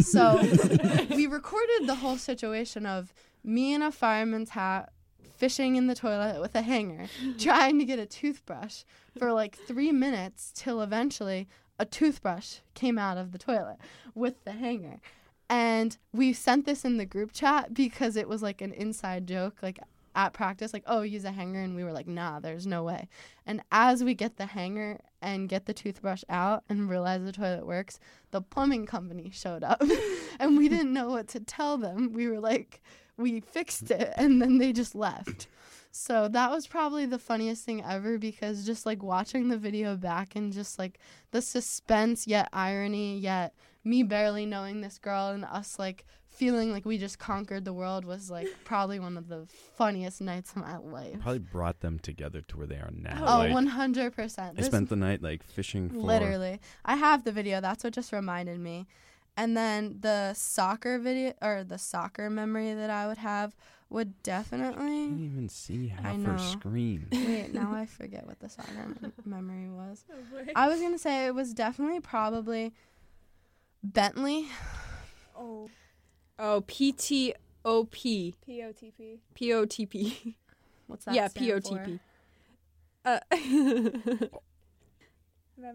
So we recorded the whole situation of me in a fireman's hat fishing in the toilet with a hanger, trying to get a toothbrush for like three minutes till eventually a toothbrush came out of the toilet with the hanger. And we sent this in the group chat because it was like an inside joke. Like at practice like, "Oh, use a hanger," and we were like, "Nah, there's no way." And as we get the hanger and get the toothbrush out and realize the toilet works, the plumbing company showed up, and we didn't know what to tell them. We were like, "We fixed it," and then they just left. So that was probably the funniest thing ever because just like watching the video back and just like the suspense yet irony yet me barely knowing this girl and us like feeling like we just conquered the world was like probably one of the funniest nights of my life. Probably brought them together to where they are now. Oh, like, 100%. I This- spent the night like fishing for. literally. I have the video. That's what just reminded me. And then the soccer video or the soccer memory that I would have would definitely. I didn't even see half know. her screen. Wait, now I forget what the soccer mem- memory was. Oh. I was going to say it was definitely probably Bentley. oh, Oh, P T O P P O T P. P O T P. What's that? Yeah, stand P O T for? P. Uh,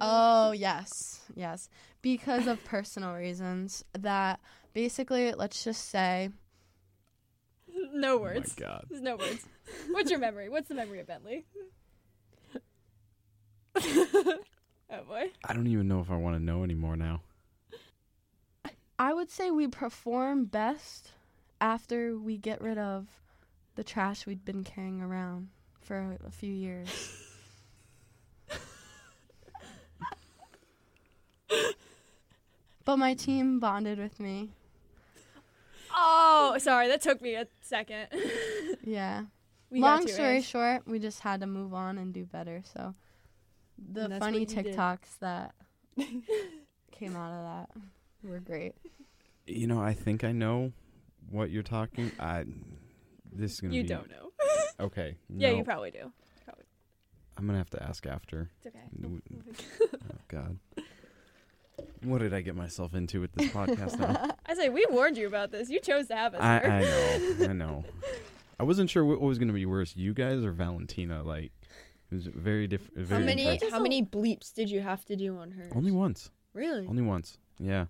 Oh, yes. Yes. Because of personal reasons that basically, let's just say, no Oh my words. god. There's no words. What's your memory? What's the memory of Bentley? oh boy. I don't even know if I want to know anymore now. I would say we perform best after we get rid of the trash we'd been carrying around for a, a few years. but my team bonded with me. Oh, sorry. That took me a second. Yeah. We Long story Ange. short, we just had to move on and do better. So the funny did. TikToks that came out of that were great. You know, I think I know what you're talking. I. This is gonna be You be don't know. okay. Yeah, no, you probably do. I'm gonna have to ask after. It's okay. W- Oh God. What did I get myself into with this podcast now? I say we warned you about this. You chose to have us I. I know, I know. I wasn't sure what was going to be worse, you guys or Valentina. Like, it was very different. how many intense. Just how many bleeps did you have to do on her? Only once. Really? Only once. Yeah.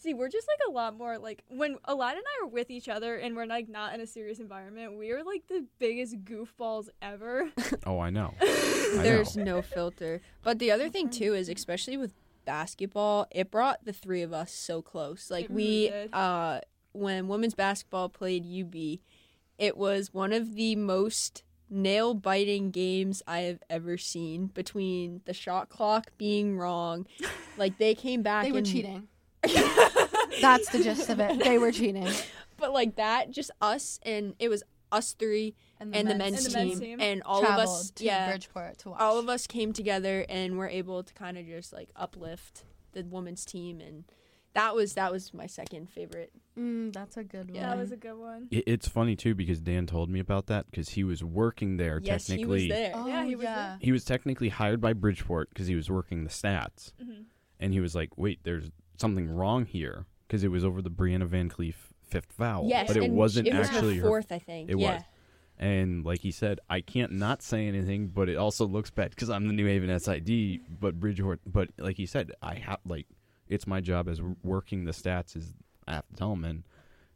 See, we're just like a lot more like when Alana and I are with each other and we're like not in a serious environment. We are like the biggest goofballs ever. Oh, I know. I There's know. no filter. But the other thing too is especially with basketball, it brought the three of us so close. Like It really we did. uh when women's basketball played UB, it was one of the most nail biting games I have ever seen between the shot clock being wrong. Like they came back They were and cheating. That's the gist of it. They were cheating. but like that, just us and it was us three and the men's, And the team, men's team. and all of us to yeah Bridgeport to watch. all of us came together and were able to kind of just like uplift the women's team and that was that was my second favorite Mm, that's a good Yeah. one. That was a good one. It, it's funny too because Dan told me about that because he was working there yes he technically. was there Oh, Yeah, he was yeah. He was technically hired by Bridgeport because he was working the stats, hmm and he was like, "Wait, there's something wrong here," because it was over the Brianna Van Cleef fifth foul, yes but it and wasn't it was actually her her fourth i think It yeah was. And like he said, I can't not say anything, but it also looks bad because I'm the New Haven SID. But Bridgeport, but like he said, I have like it's my job as working the stats is I have to tell him. And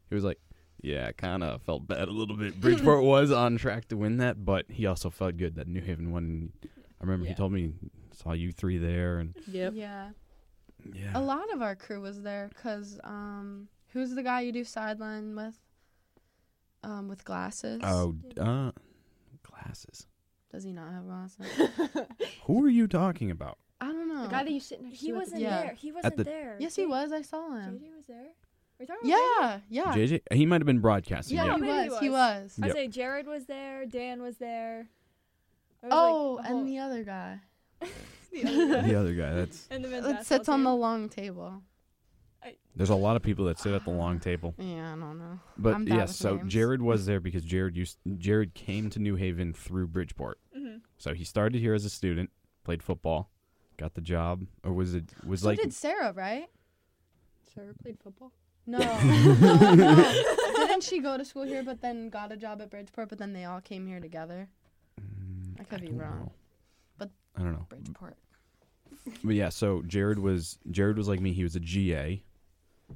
he was like, yeah, I kind of felt bad a little bit. Bridgeport was on track to win that, but he also felt good that New Haven won. I remember he told me saw you three there, and yep Yeah. Yeah, A lot of our crew was there because um, who's the guy you do sideline with? Um, with glasses. oh, uh, glasses. Does he not have glasses? Who are you talking about? I don't know. the guy that you sit next He to at the wasn't Yeah. there. He wasn't the- there. yes, he was. I saw him. JJ was there. Are you talking about Yeah, yeah, JJ. He might have been broadcasting. yeah. Yeah. He maybe he was. He was. was. I Yep. say Jared was there. Dan was there. Was, Oh, like, a and whole- the other guy the other guy. the other guy. That's and the men's that basketball sits on the team. long table. There's a lot of people that sit at the long table. Yeah, I don't know. But I'm bad yes, with so names. Jared was there because Jared used Jared came to New Haven through Bridgeport. Mhm. So he started here as a student, played football, got the job, or was it was So like did Sarah, right? Sarah played football No. no, no. Didn't she go to school here, but then got a job at Bridgeport, but then they all came here together? Mm, I could be don't wrong. know. But- I don't know. Bridgeport. But yeah, so Jared was Jared was like me. He was a GA,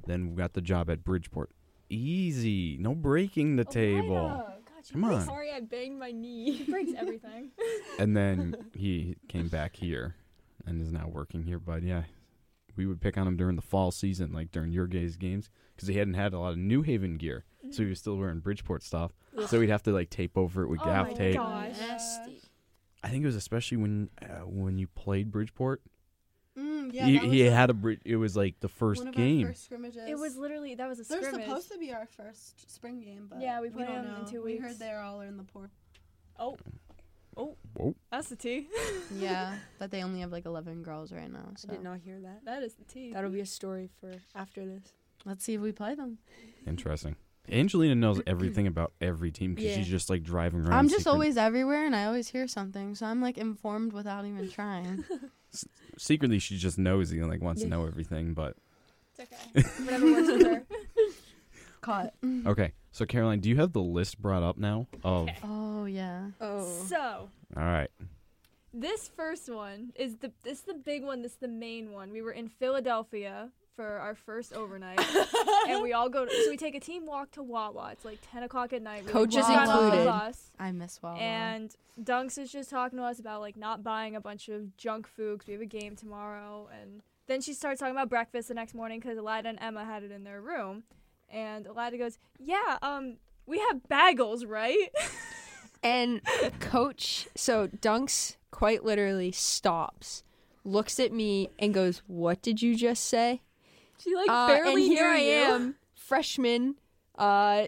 then got the job at Bridgeport. Easy, no breaking the oh, table. Alida, God, Come on. Sorry, I banged my knee. He breaks everything. And then he came back here and is now working here. But yeah, we would pick on him during the fall season, like during your guys' games, because he hadn't had a lot of New Haven gear, so he was still wearing Bridgeport stuff. So we'd have to like tape over it with Oh gaff my tape. gosh. Nasty. I think it was especially when uh, when you played Bridgeport. Mm, yeah, he he a- had a bridge. It was like the first one of game. Our first scrimmages. It was literally that was a They're scrimmage. supposed to be our first spring game, but Yeah, we play don't them in know. two We heard they're all in the port. Oh, oh, Whoa. that's the T. yeah, but they only have like 11 girls right now. So I did not hear that. that is the T. That'll be a story for after this. let's see if we play them. Interesting. Angelina knows everything about every team because Yeah. she's just like driving around. I'm just secret- always everywhere, and I always hear something, so I'm like informed without even trying. secretly she's just nosy and like wants to Yeah. know everything. But It's okay. Whatever works with her. Caught. okay, so Caroline, do you have the list brought up now? Of Okay. Oh yeah. Oh. So all right, this first one is the this is the big one. This is the main one. We were in Philadelphia for our first overnight, and we all go. To, so we take a team walk to Wawa. It's like ten o'clock at night. We Coaches drive off the included. bus, I miss Wawa. And Dunks is just talking to us about like not buying a bunch of junk food because we have a game tomorrow. And then she starts talking about breakfast the next morning because Alida and Emma had it in their room. And Alida goes, "Yeah, um, we have bagels, right?" And coach, so Dunks quite literally stops, looks at me, and goes, "What did you just say?" She like Uh, barely and here hear I you. am, freshman. Uh,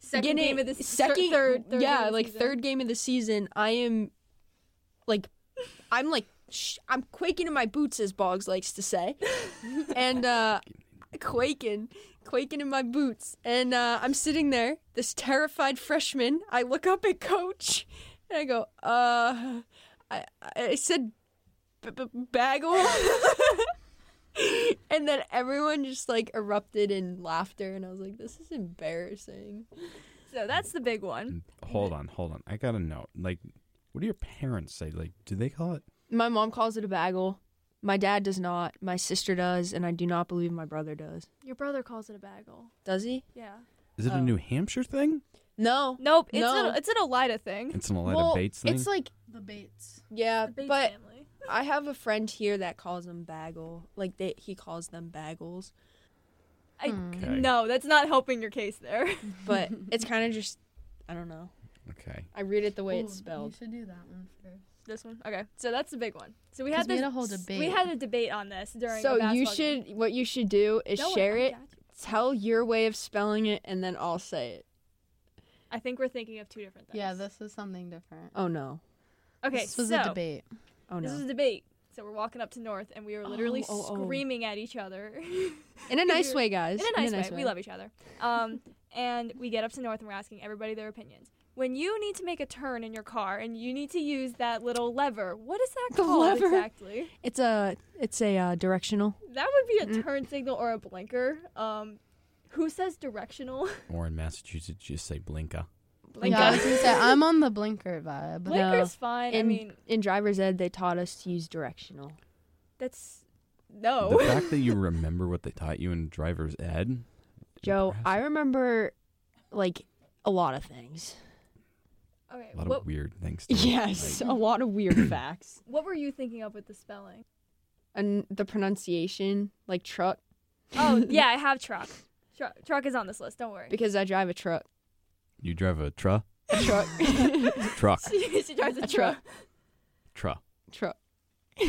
Second beginning- game of the second, third, third yeah, the like season. third game of the season. I am, like, I'm like, sh- I'm quaking in my boots, as Boggs likes to say, and uh, quaking, quaking in my boots, and uh, I'm sitting there, this terrified freshman. I look up at coach, and I go, uh, I, I said, b- b- bagel. and then everyone just like erupted in laughter, and I was like, "This is embarrassing." So that's the big one. Mm, hold on, hold on. I gotta know. Like, what do your parents say? Like, do they call it? My mom calls it a bagel. My dad does not. My sister does, and I do not believe my brother does. Your brother calls it a bagel. Does he? Yeah. Is it Oh. a New Hampshire thing? No. Nope. It's No. an it's an Alida thing. It's an Alida well, Bates thing. it's like the Bates. yeah, The Bates but family. I have a friend here that calls them bagel. Like they, he calls them bagels. I. Okay. No, that's not helping your case there. But it's kind of just, I don't know. okay. I read it the way Ooh, it's spelled. You should do that one first. this one. Okay. So that's the big one. So we 'Cause had this. we had a whole We debate. had a debate on this during. a So you basketball game. should, what you should do is Don't share it, you. tell your way of spelling it, and then I'll say it. I think we're thinking of two different things. Yeah, this is something different. Oh no. Okay. this was so a debate. Oh no. this no. is a debate. So we're walking up to North, and we were literally Oh, oh, oh. screaming at each other. In a nice way, guys. in a nice, way. We love each other. Um, and we get up to North and we're asking everybody their opinions. When you need to make a turn in your car and you need to use that little lever, what is that The called lever? exactly? It's a, it's a uh, directional. That would be a Mm. turn signal or a blinker. Um, who says directional? Or in Massachusetts, you just say Blinka. Blinker. Yeah, I was gonna say I'm on the blinker vibe. Blinker's fine. I In mean, in driver's ed, they taught us to use directional. that's no. The fact that you remember what they taught you in driver's ed. Joe, I remember like a lot of things. okay. a lot What of weird things. To Yes, Like, a lot of weird facts. what were you thinking of with the spelling? And the pronunciation, like truck, Oh yeah, I have truck. Truck, truck is on this list. Don't worry. because I drive a truck. You drive a tra A truck. truck she, she drives a, A truck. tra. truck.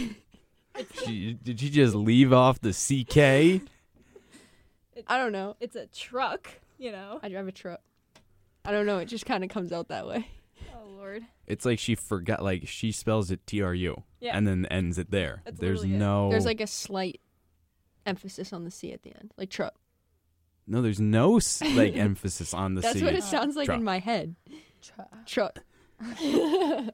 She, did you just leave off the CK? I don't know. It's a truck. You know. I drive a truck. I don't know. It just kind of comes out that way. Oh lord. It's like she forgot. Like she spells it T R U Yeah. and then ends it there. That's There's literally it. no. There's like a slight emphasis on the C at the end, like truck. No. There's no s- like emphasis on the That's C. what it sounds like Truck. in my head. Truck. I,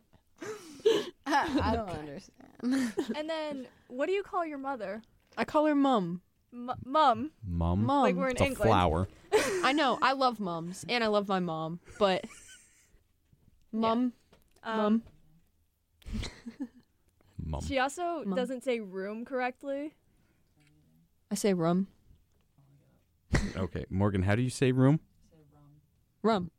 I don't understand. And then, what do you call your mother? I call her mum. M- mum. Mum. Mum. Like we're in It's a England. flower. I know. I love mums, and I love my mom, but mum, Um, mum. Mum. She also Mum. doesn't say room correctly. I say rum, Okay, Morgan. How do you say room? rum.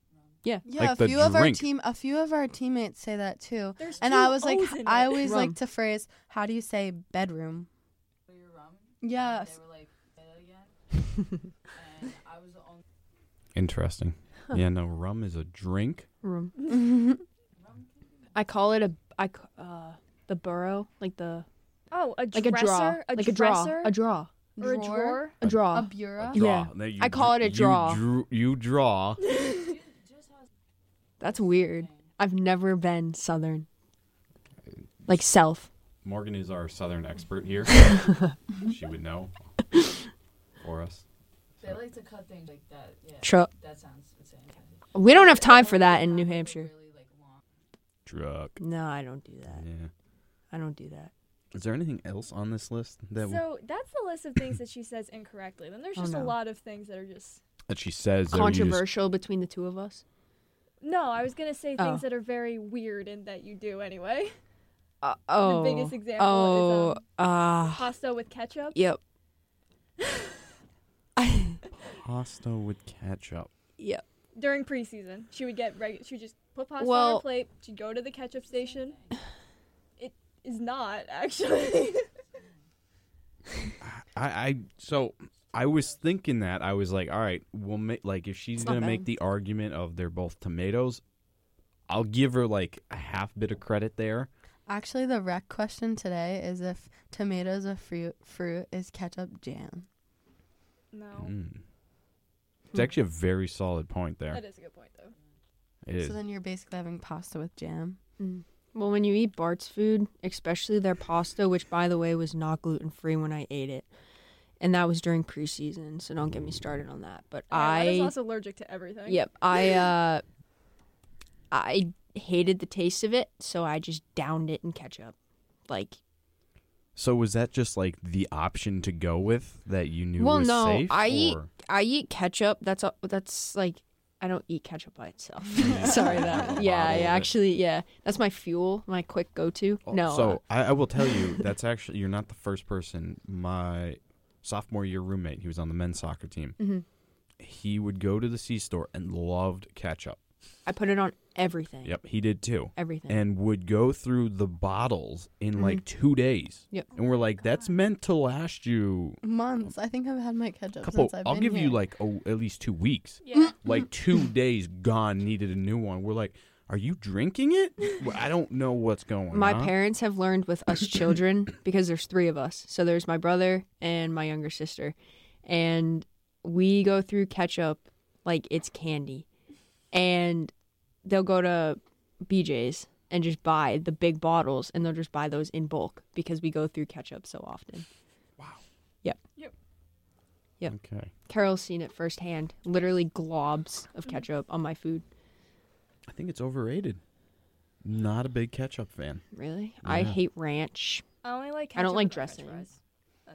Yeah, Like a the few of our drink. team, a few of our teammates say that too. There's And two I was like, O's in I it. always Rum. like to phrase, how do you say bedroom? your rum. Yes. They were like, say that again. and I was the only Interesting. Yeah, no, rum is a drink. Room. I call it a I c- uh the burrow like the Oh, a like a draw a like a draw dresser, a draw or a drawer. a draw. A bureau. Draw. Yeah. Now you I call it a draw. You, drew, you draw. That's weird. I've never been southern. Like self. Morgan is our southern expert here. she would know for us. They like to cut things like that. Yeah. Truck. That sounds insane. We don't have time for that in New Hampshire. Really. Truck. No, I don't do that. Yeah. I don't do that. Is there anything else on this list that So that's the list of things that she says incorrectly. Then there's Oh, just a lot of things that are just. that she says that you just- Controversial between the two of us. No, I was gonna say things Oh. that are very weird and that you do anyway. Uh, oh. The biggest example oh, is um, uh, pasta with ketchup. yep. pasta with ketchup. yep. During preseason, she would get reg- she would just put pasta on her plate. She'd go to the ketchup station. It is not actually. I, I so I was thinking that I was like, all right, we'll make like if she's It's not gonna make bad. the argument of they're both tomatoes, I'll give her like a half bit of credit there. Actually, the rec question today is if tomatoes a fruit, fruit is ketchup jam. no, Mm. It's actually a very solid point there. that is a good point though. It is. So then you're basically having pasta with jam. Mm. Well, when you eat Bart's food, especially their pasta, which by the way was not gluten free when I ate it, and that was during preseason, so don't get me started on that. But Yeah, I I, was also allergic to everything. yep, I, uh, I hated the taste of it, so I just downed it in ketchup. Like, So was that just like the option to go with that you knew well, was no, safe? I eat, I eat ketchup. That's a, that's like, I don't eat ketchup by itself. Yeah. Sorry, that. Yeah, of yeah, actually, yeah, that's my fuel, my quick go to. Oh, No, So I, I will tell you that's actually you're not the first person. My sophomore year roommate, he was on the men's soccer team. hmm He would go to the C store and loved ketchup. I put it on everything. Yep, he did too. Everything. And would go through the bottles in Mhm. like two days. Yep. And we're like, that's meant to last you Months. I think I've had my ketchup couple. since I've I'll been give you like oh, at least two weeks. Yeah. Like two days gone, needed a new one. We're like, are you drinking it? Well, I don't know what's going my on. My parents have learned with us children because there's three of us. So there's my brother and my younger sister. And we go through ketchup like it's candy. And they'll go to BJ's and just buy the big bottles and they'll just buy those in bulk because we go through ketchup so often. Wow. Yep. Yep. Yep. Okay. Carol's seen it firsthand. Literally globs of mm-hmm. ketchup on my food. I think it's overrated. Not a big ketchup fan. Really? I hate ranch. I only like. I don't like with french dressing. fries.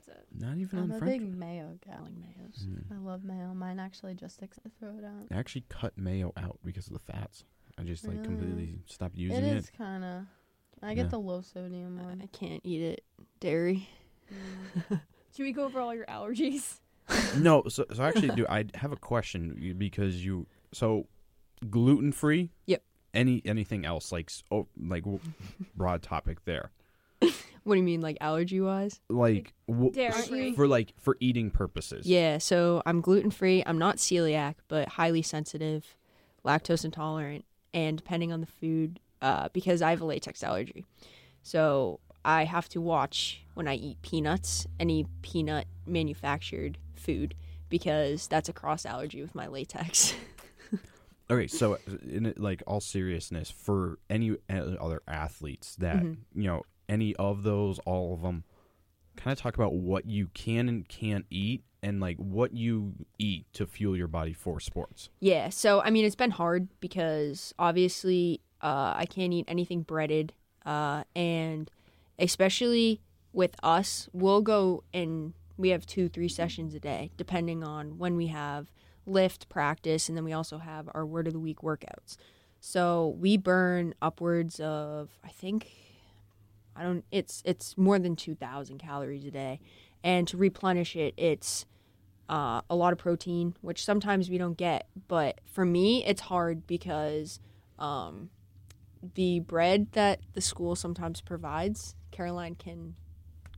That's it. Not even I'm on a French. big mayo I gal. like mayos. Mm. I love mayo. Mine actually just sticks to throw it out. I actually cut mayo out because of the fats. I just like Really? completely stopped using It it. is kind of. I get Yeah. the low sodium one. I can't eat it. Dairy. Mm. Should we go over all your allergies? No, so so actually, do I have a question you- because you so gluten free? Yep. Any anything else like s- oh like w- broad topic there? What do you mean, like allergy wise? Like w- Dairy s- free. for like for eating purposes. Yeah, so I'm gluten free. I'm not celiac, but highly sensitive, lactose intolerant, and depending on the food, uh, because I have a latex allergy. So I have to watch when I eat peanuts, any peanut manufactured food, because that's a cross allergy with my latex. Okay, so in like all seriousness, for any uh, other athletes that Mhm. you know, any of those, all of them, kind of talk about what you can and can't eat, and like what you eat to fuel your body for sports. Yeah, so I mean, it's been hard because obviously uh, I can't eat anything breaded, uh, and especially with us, we'll go and we have two, three sessions a day, depending on when we have lift practice, and then we also have our word of the week workouts. So we burn upwards of, I think, I don't. It's it's more than two thousand calories a day, and to replenish it, it's uh, a lot of protein, which sometimes we don't get. But for me, it's hard because um, the bread that the school sometimes provides, Caroline can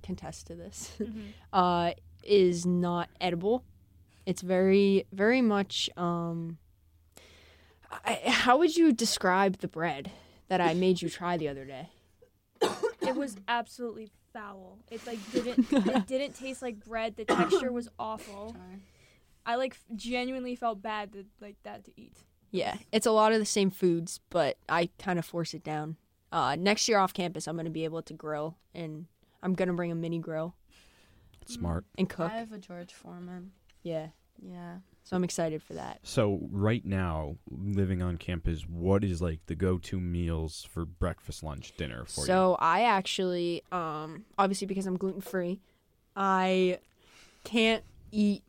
contest to this, uh, is not edible. It's very, very much. Um, I, how would you describe the bread that I made you try the other day? It was absolutely foul. It like didn't it didn't taste like bread. The texture was awful. I like genuinely felt bad that like that to eat. Yeah, it's a lot of the same foods, but I kind of force it down. Uh, next year off campus, I'm going to be able to grill, and I'm going to bring a mini grill Smart. and cook. I have a George Foreman. Yeah, Yeah. So I'm excited for that. So right now, living on campus, what is like the go-to meals for breakfast, lunch, dinner for you? So I actually, um, obviously because I'm gluten free, I can't eat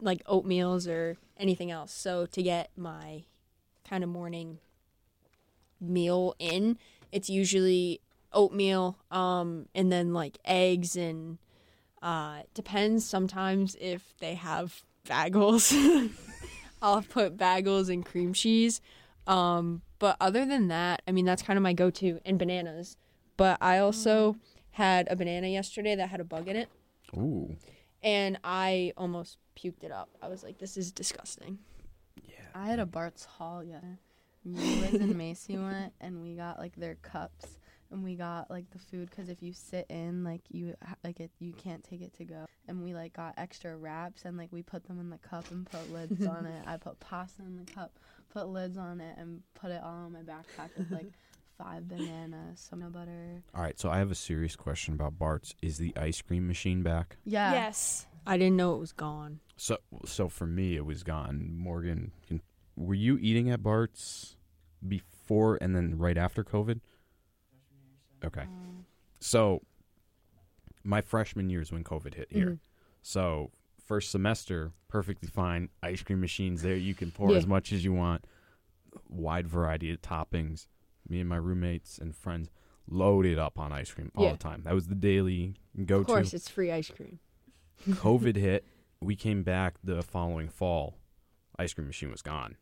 like oatmeals or anything else. So to get my kind of morning meal in, it's usually oatmeal, um, and then like eggs and uh, it depends sometimes if they have bagels. I'll put bagels and cream cheese. Um, but other than that, I mean that's kind of my go-to and bananas. But I also had a banana yesterday that had a bug in it, Ooh, and I almost puked it up. I was like, "This is disgusting." Yeah. I had a Bart's Hall, yeah. Me, Liz, and Macy went, and we got like their cups, and we got like the food because if you sit in, like you like it, you can't take it to go. And we like got extra wraps, and like we put them in the cup and put lids on it. I put pasta in the cup, put lids on it, and put it all in my backpack with like five bananas, some nut butter. all right. So I have a serious question about Bart's. Is the ice cream machine back? Yeah. Yes. I didn't know it was gone. So, so for me, it was gone. Morgan, can, were you eating at Bart's before and then right after COVID? Okay. Um, So, my freshman year is when COVID hit here. Mhm. So, first semester, perfectly fine. Ice cream machines there. You can pour Yeah. as much as you want. Wide variety of toppings. Me and my roommates and friends loaded up on ice cream all Yeah. the time. That was the daily go to. Of to. course, it's free ice cream. COVID hit. We came back the following fall. Ice cream machine was gone.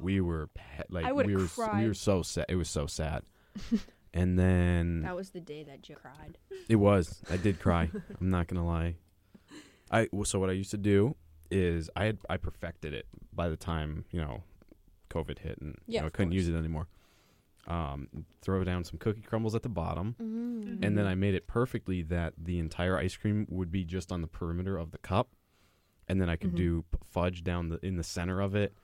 We were pe- like I would've we were cried. we were so sad. It was so sad. and then That was the day that Joe cried. it was. I did cry. I'm not gonna lie. I well, so what I used to do is I had I perfected it by the time you know COVID hit and you Yeah, know, I couldn't use it anymore. Um, throw down some cookie crumbles at the bottom, mm. and then I made it perfectly that the entire ice cream would be just on the perimeter of the cup, and then I could Mhm. do fudge down the in the center of it.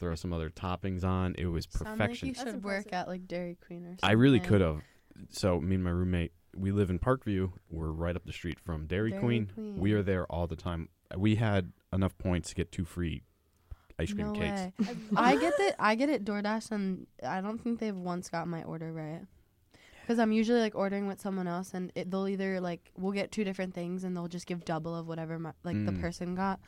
Throw some other toppings on. It was Sound like perfection. you That's should work at like Dairy Queen or something. I really could have. So me and my roommate, we live in Parkview. We're right up the street from Dairy, Dairy Queen. Queen. We are there all the time. We had enough points to get two free ice cream no cakes. Way. I get that. I get it DoorDash, and I don't think they've once got my order right. Because I'm usually like ordering with someone else, and it, they'll either like we'll get two different things, and they'll just give double of whatever my, like the Mm. person got,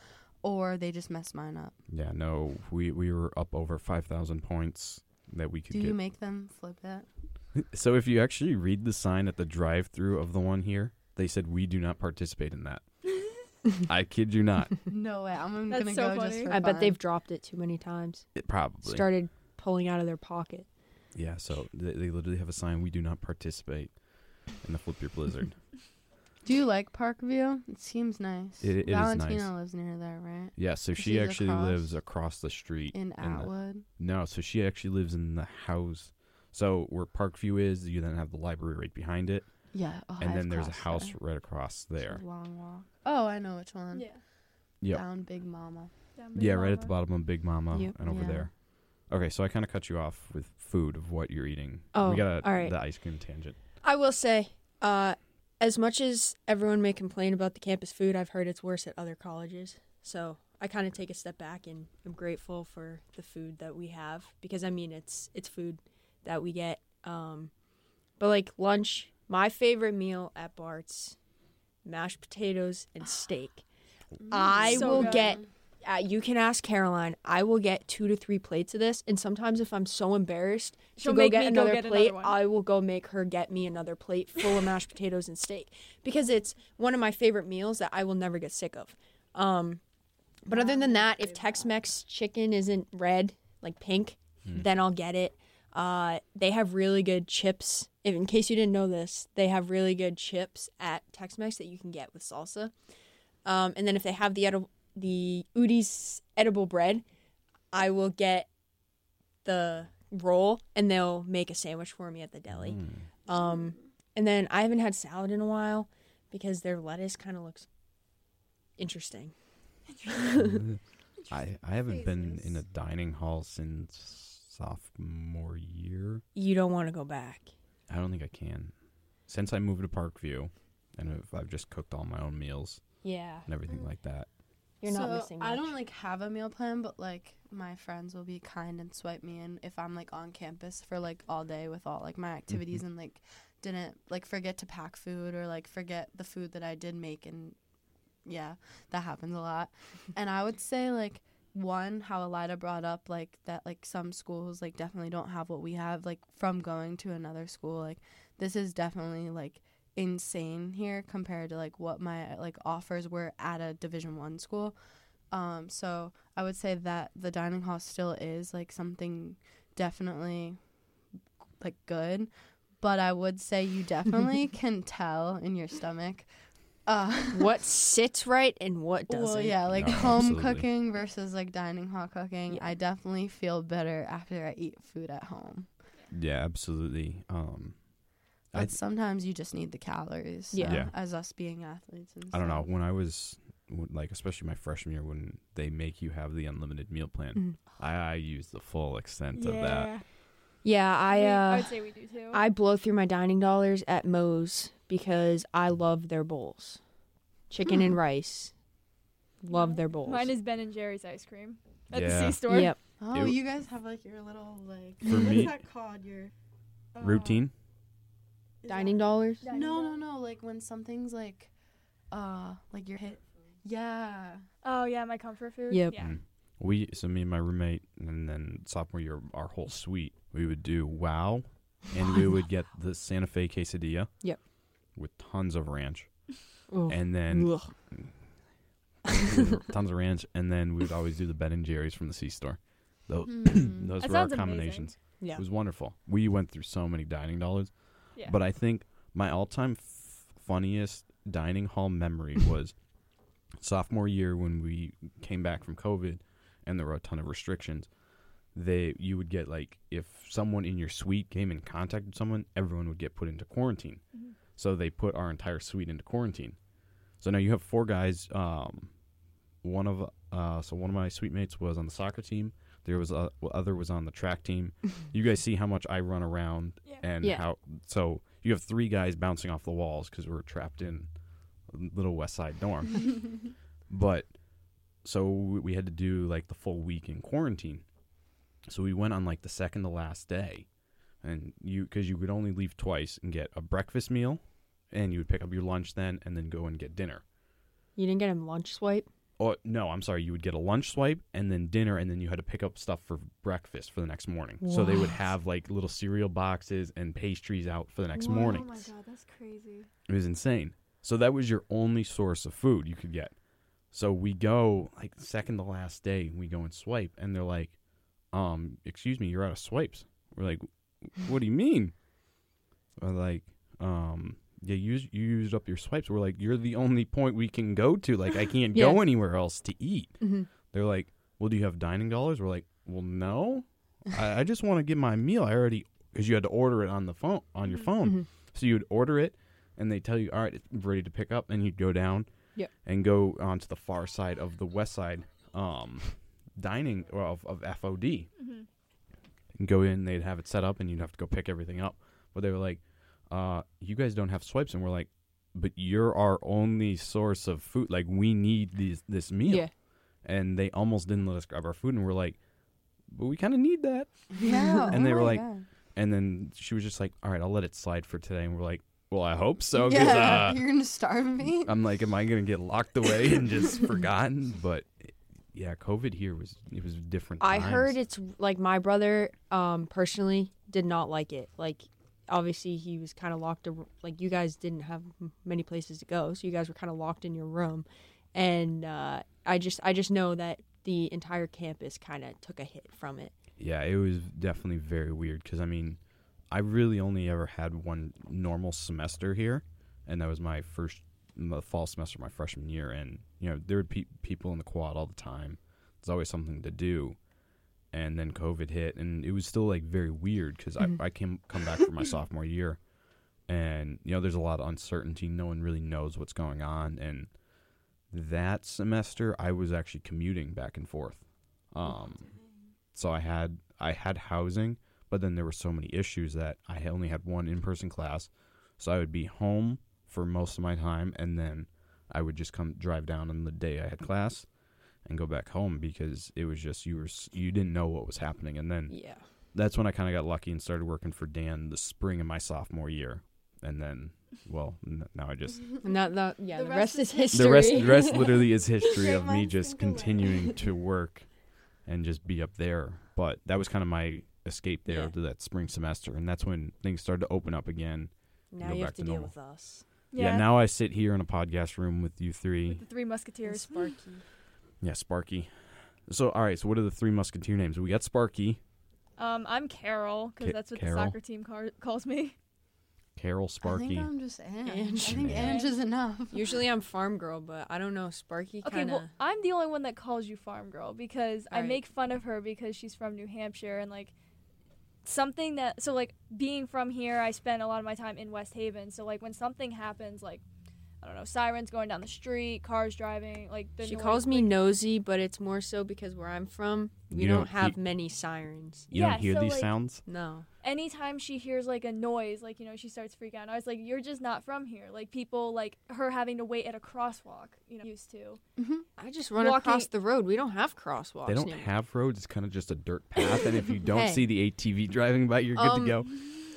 or they just mess mine up. Yeah, no, we we were up over five thousand points that we could Do get. you make them flip it? so if you actually read the sign at the drive-through of the one here, they said we do not participate in that. I kid you not. no way. I'm That's gonna so go just funny. for I bet fun. they've dropped it too many times. It probably. Started pulling out of their pocket. Yeah, so they, they literally have a sign. We do not participate in the Flip Your Blizzard. Do you like Parkview? It seems nice. It- it is Valentina nice. lives near there, right? yeah, so she actually across- lives across the street. In the- Atwood. No, so she actually lives in the house. So where Parkview is, you then have the library right behind it, Yeah. Oh, and I've then there's a house there. right across It's a there. long walk. Oh, I know which one. Yeah. Yep. Down Big Mama. Down Big Yeah, right at the bottom of Big Mama Yep. and over Yeah. there. Okay, so I kind of cut you off with food of what you're eating. Oh, we got a, all right. the ice cream tangent. I will say, uh, as much as everyone may complain about the campus food, I've heard it's worse at other colleges. So I kind of take a step back and I'm grateful for the food that we have because I mean it's it's food that we get. Um, but like lunch, my favorite meal at Bart's, mashed potatoes and steak. I So will good. get. Uh, you can ask Caroline. I will get two to three plates of this, and sometimes if I'm so embarrassed She'll to go make get me go another get plate, another. I will go make her get me another plate full of mashed potatoes and steak because it's one of my favorite meals that I will never get sick of. Um, But other than that, if Tex-Mex chicken isn't red, like pink, Hmm. then I'll get it. Uh, they have really good chips. If, in case you didn't know this, they have really good chips at Tex-Mex that you can get with salsa. Um, and then if they have the edible, the Udi's edible bread, I will get the roll, and they'll make a sandwich for me at the deli. Mm. Um, and then I haven't had salad in a while because their lettuce kind of looks interesting. I, I haven't been in a dining hall since sophomore year. You don't want to go back. I don't think I can. Since I moved to Parkview, and if I've just cooked all my own meals Yeah, and everything like that. You're not So, missing. Much. I don't like have a meal plan, but like my friends will be kind and swipe me in if I'm like on campus for like all day with all like my activities Mm-hmm. and like didn't like forget to pack food or like forget the food that I did make and yeah, that happens a lot. and I would say like one how Alida brought up like that like some schools like definitely don't have what we have like from going to another school like this is definitely like insane here compared to like what my like offers were at a division 1 school. Um so I would say that the dining hall still is like something definitely like good, but I would say you definitely can tell in your stomach uh what sits right and what doesn't. well, yeah, like No, home absolutely. cooking versus like dining hall cooking. Yeah. I definitely feel better after I eat food at home. Yeah, absolutely. Um, I But th- sometimes you just need the calories. Yeah. so, Yeah. As us being athletes. And I don't know. When I was like, especially my freshman year, when they make you have the unlimited meal plan, Mhm. I, I used the full extent of that. Yeah, I We- uh, would say we do too. I blow through my dining dollars at Moe's because I love their bowls, chicken and rice. Love their bowls. Mine is Ben and Jerry's ice cream at Yeah. the C store. Yep. Oh, It- you guys have like your little like For what's me- that called? Your uh, Routine. Is Dining that- dollars. Dining No, no, no. Like when something's like, uh, like your hit. Yeah. Oh yeah, my comfort food. Yep. Yeah. Mm. We so me and my roommate, and then sophomore year, our whole suite, we would do wow, and we would get the Santa Fe quesadilla. Yep. With tons of ranch, Ugh. and then Ugh. tons of ranch, and then we would always do the Ben and Jerry's from the C store. Those, Hmm. those were our sounds amazing. combinations. Yeah. It was wonderful. We went through so many dining dollars, Yeah. but I think my all-time f- funniest dining hall memory was sophomore year when we came back from COVID, and there were a ton of restrictions. They you would get like if someone in your suite came in contact with someone, everyone would get put into quarantine. Mhm. So they put our entire suite into quarantine. So now you have four guys. Um, one of uh, so one of my suite mates was on the soccer team. There was a other was on the track team. you guys see how much I run around Yeah. and Yeah. how so you have three guys bouncing off the walls because we're trapped in a little West Side dorm. but so we we had to do like the full week in quarantine. So we went on like the second to last day, and you because you could only leave twice and get a breakfast meal, and you would pick up your lunch then, and then go and get dinner. You didn't get a lunch swipe. Oh no, I'm sorry. You would get a lunch swipe and then dinner, and then you had to pick up stuff for breakfast for the next morning. So they would have like little cereal boxes and pastries out for the next Whoa, morning. Oh my god, that's crazy. It was insane. So that was your only source of food you could get. So we go like second to last day, we go and swipe, and they're like, "Um, excuse me, you're out of swipes." We're like, "What do you mean?" We're like, "Um, you used, you used up your swipes." We're like, "You're the only point we can go to. Like, I can't go anywhere else to eat." Mm-hmm. They're like, "Well, do you have dining dollars?" We're like, "Well, no. I, I just want to get my meal. I already because you had to order it on the phone on your Mhm. phone." Mhm. So you'd order it, and they tell you, "All right, it's ready to pick up," and you'd go down, Yep. and go onto the far side of the west side um, dining or of, of FOD, hmm and go in. They'd have it set up, and you'd have to go pick everything up. But they were like, uh, "You guys don't have swipes," and we're like, "But you're our only source of food. Like, we need these this meal." Yeah. And they almost didn't let us grab our food, and we're like, "But we kind of need that." Yeah. And oh they were like, God. And then she was just like, "All right, I'll let it slide for today." And we're like, "Well, I hope so." 'cause, yeah, uh, you're gonna starve me. I'm like, am I gonna get locked away and just forgotten? But yeah, COVID here was it was different. I times. heard it's like my brother um personally did not like it. Like obviously he was kind of locked like you guys didn't have many places to go, so you guys were kind of locked in your room and uh, I just I just know that the entire campus kind of took a hit from it. Yeah, it was definitely very weird because I mean, I really only ever had one normal semester here, and that was my first the fall semester, my freshman year. And you know, there were pe- people in the quad all the time. There's always something to do. And then COVID hit, and it was still like very weird because Mhm. I I came come back for my sophomore year, and you know, there's a lot of uncertainty. No one really knows what's going on, and that semester I was actually commuting back and forth. Um, so I had I had housing, but then there were so many issues that I only had one in person class. So I would be home for most of my time, and then I would just come drive down on the day I had class, and go back home because it was just you were you didn't know what was happening, and then Yeah. that's when I kind of got lucky and started working for Dan the spring of my sophomore year, and then well n- now I just And that, that yeah, The the, rest rest, is is history. the rest the rest literally is history of me just think alike. continuing to work and just be up there but that was kind of my escape there Yeah. to that spring semester and that's when things started to open up again now go you back have to to deal normal. with us. yeah. now i sit here in a podcast room with you three With the three musketeers. Sparky. Yeah sparky so all right so what are the three musketeer names we got sparky Um, I'm Carol because Ca- that's what Carol? the soccer team car- calls me. carol Sparky. I think I'm just Ange. Ange. I think Yeah. Ange is enough. Usually I'm farm girl, but I don't know. Sparky Okay, kind of. well, I'm the only one that calls you farm girl because I Alright. make fun of her because she's from New Hampshire and like something that so like being from here, I spent a lot of my time in West Haven. So like when something happens, like I don't know, sirens going down the street, cars driving, like the she noise, calls me like- nosy, but it's more so because where I'm from, we You don't, don't- have you- many sirens. you Yeah, don't hear so, these like- sounds No. anytime she hears like a noise, like you know, she starts freaking out. And I was like, "You're just not from here." Like people, like her having to wait at a crosswalk, you know, used to. I just run Walking- across the road. We don't have crosswalks. they don't near me. have roads it's kind of just a dirt path and if you don't Hey. see the atv driving by you're good Um, to go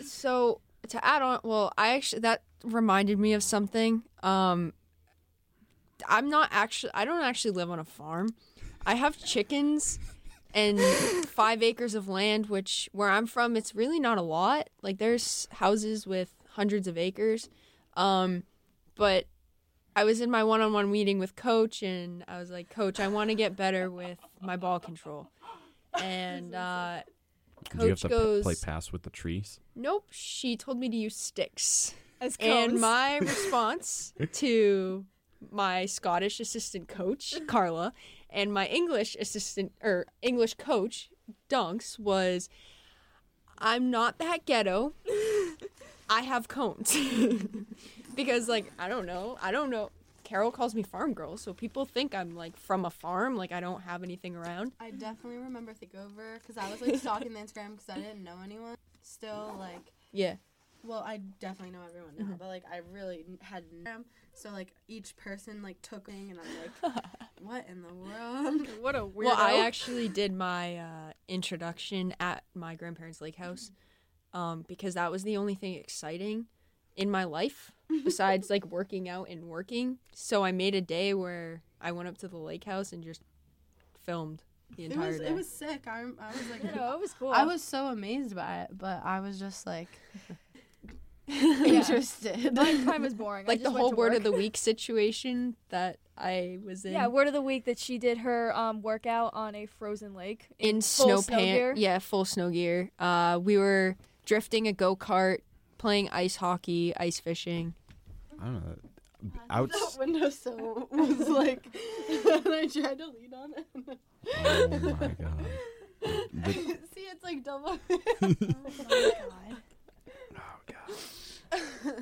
So to add on, well, I actually that reminded me of something. Um, I'm not actually. I don't actually live on a farm. I have chickens and five acres of land, which where I'm from, it's really not a lot. Like there's houses with hundreds of acres, um, but I was in my one-on-one meeting with coach, and I was like, Coach, I want to get better with my ball control, and uh, do you have coach to p- goes. play pass with the trees Nope, she told me to use sticks. As And my response to my Scottish assistant coach, Carla, and my English assistant or English coach, Dunks, was I'm not that ghetto. I have cones. because like I don't know. I don't know. Carol calls me farm girl, so people think I'm like from a farm, like I don't have anything around. I definitely remember Thinkover because I was like stalking the Instagram because I didn't know anyone. Still, like, Yeah. well, I definitely know everyone now, Mm-hmm. but like, I really n- had Instagram. So like, each person like took thing, and I'm like, what in the world? what a weirdo. Well, I actually did my uh, introduction at my grandparents' lake house um, because that was the only thing exciting in my life besides like working out and working. So I made a day where I went up to the lake house and just filmed the It was day. it was sick. I, I was like, know, it was cool. I was so amazed by it, but I was just like interested. my time was boring. Like the whole word work. of the week situation that I was in. Yeah, word of the week that she did her um, workout on a frozen lake in full snow pant. gear. Yeah, full snow gear. Uh, we were drifting a go kart, playing ice hockey, ice fishing. i don't know Outs- that windowsill was like, and I tried to lean on it. oh my god The- See, it's like double. Oh my god. Oh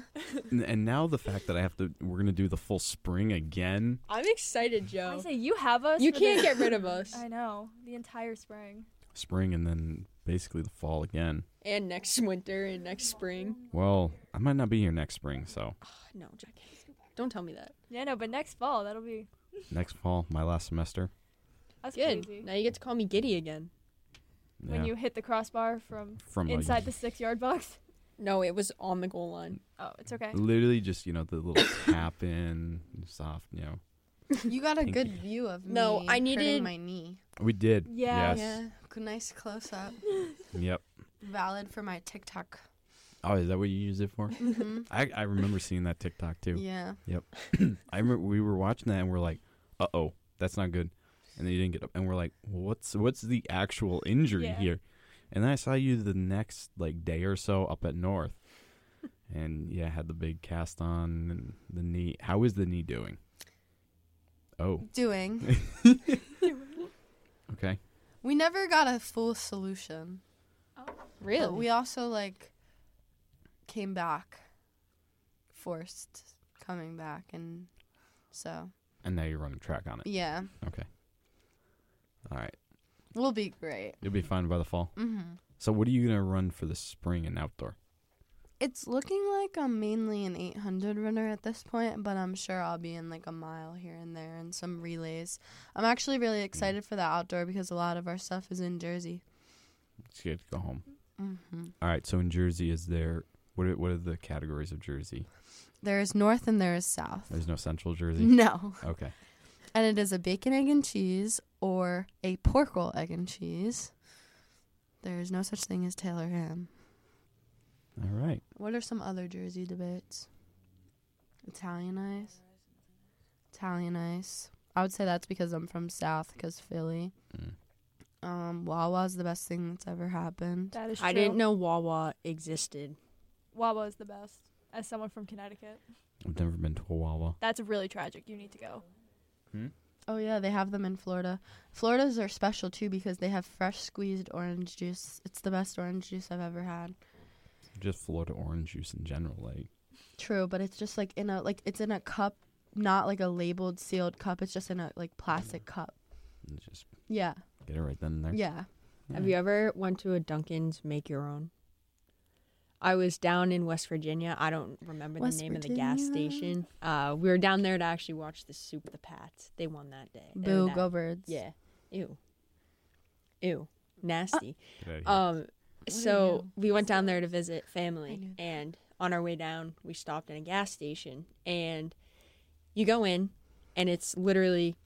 and, and now the fact that I have to, we're gonna do the full spring again. I'm excited, Joe. I Joe. say you have us. You can't the- get rid of us. I know the entire spring. Spring and then basically the fall again. And next winter and next spring. Well, I might not be here next spring, so No, Jack. Don't tell me that. Yeah, no, but next fall that'll be next fall, my last semester. that's Good. crazy. Now you get to call me Giddy again. Yeah, When you hit the crossbar from from a- inside the six yard box. No, it was on the goal line. Oh, it's okay. literally just you know the little tap in, soft. You know, You got a Thank good view of me. No, I needed- my knee. we did. Yeah. Yes. Yeah, good, nice close up. Yep. Valid for my TikTok. Oh, is that what you use it for? hmm I I remember seeing that TikTok too. Yeah. Yep. I remember we were watching that and we're like, uh oh, that's not good. And then you didn't get up. And we're like, well, what's what's the actual injury Yeah. here? And then I saw you the next like day or so up at North, and yeah, had the big cast on and the knee. How is the knee doing? Oh, Doing. okay. We never got a full solution. Oh, really? But we also like came back, forced coming back, and so And now you're running track on it. yeah, Okay. All right. we'll be great. You'll be fine by the fall. hmm So what are you gonna run for the spring and outdoor? It's looking like I'm mainly an 800 runner at this point, but I'm sure I'll be in like a mile here and there and some relays. I'm actually really excited for the outdoor because a lot of our stuff is in Jersey. It's good to go home. hmm All right. So in Jersey, is there what are, what are the categories of Jersey? There is north and there is south. There's no central Jersey. No. Okay. And it is a bacon, egg, and cheese or a pork roll, egg, and cheese. There is no such thing as Taylor ham. All right. What are some other Jersey debates? Italian ice. Italian ice. I would say that's because I'm from South, because Philly. Mm. Um, Wawa's the best thing that's ever happened. That is true. I didn't know Wawa existed. Wawa is the best. As someone from Connecticut, I've never been to a Wawa. that's really tragic. You need to go. Hmm? Oh yeah, they have them in Florida. Florida's are special too because they have fresh squeezed orange juice. It's the best orange juice I've ever had. Just Florida orange juice in general. Like True, but it's just like in a like it's in a cup, not like a labeled sealed cup. It's just in a like plastic cup. just Yeah. get it right then and there. Yeah. Have you ever went to a Dunkin's make your own? I was down in West Virginia. I don't remember West the name of the gas Virginia. station. Uh, we were down there to actually watch the Super the Pats. They won that day. They Boo, that- go birds. Yeah. Ew. Ew. Nasty. Get outta here. Um, are so we went down there to visit family, and on our way down, we stopped in a gas station, and you go in, and it's literally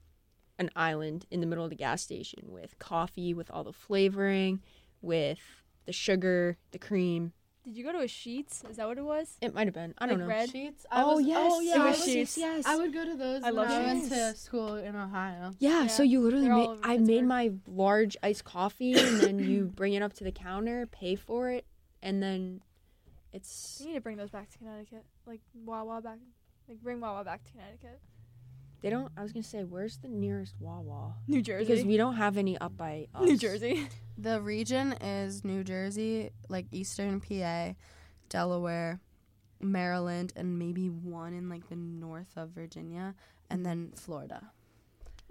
an island in the middle of the gas station with coffee, with all the flavoring, with the sugar, the cream. Did you go to a Sheetz? Is that what it was? It might have been. I don't Like know. red? Sheetz. Oh, oh, yes. Oh yeah. It I was would- Sheetz. Yes. I would go to those I when love I went to school in Ohio. Yeah, so you literally they're made, over I made my large iced coffee and then you bring it up to the counter, pay for it, and then it's We need to bring those back to Connecticut. Like Wawa back. Like bring Wawa back to Connecticut. They don't I was going to say where's the nearest Wawa? New Jersey. Because we don't have any up by us. New Jersey. The region is New Jersey, like Eastern PA, Delaware, Maryland, and maybe one in like the north of Virginia, and then Florida.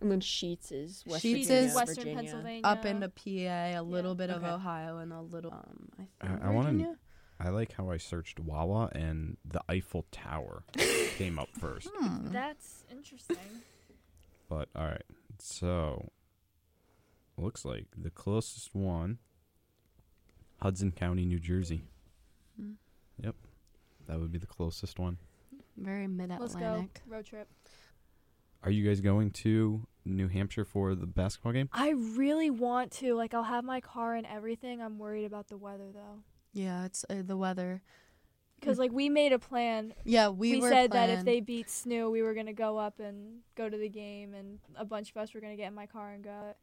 And then Sheetz is West Sheetz Virginia, is Western Virginia. Pennsylvania. Up into PA, a little bit of Okay. Ohio, and a little um. I, I- think I wanna- Virginia? I like how I searched Wawa and the Eiffel Tower came up first. Hmm. That's interesting. But all right, so looks like the closest one, Hudson County, New Jersey. Hmm. That would be the closest one. Very mid Let's go. Atlantic. Road trip. Are you guys going to New Hampshire for the basketball game? I really want to. Like I'll have my car and everything. I'm worried about the weather though. Yeah, it's uh, the weather. Because like we made a plan. Yeah, we, We, were said that if they beat SNU, we were gonna go up and go to the game, and a bunch of us were gonna get in my car and go.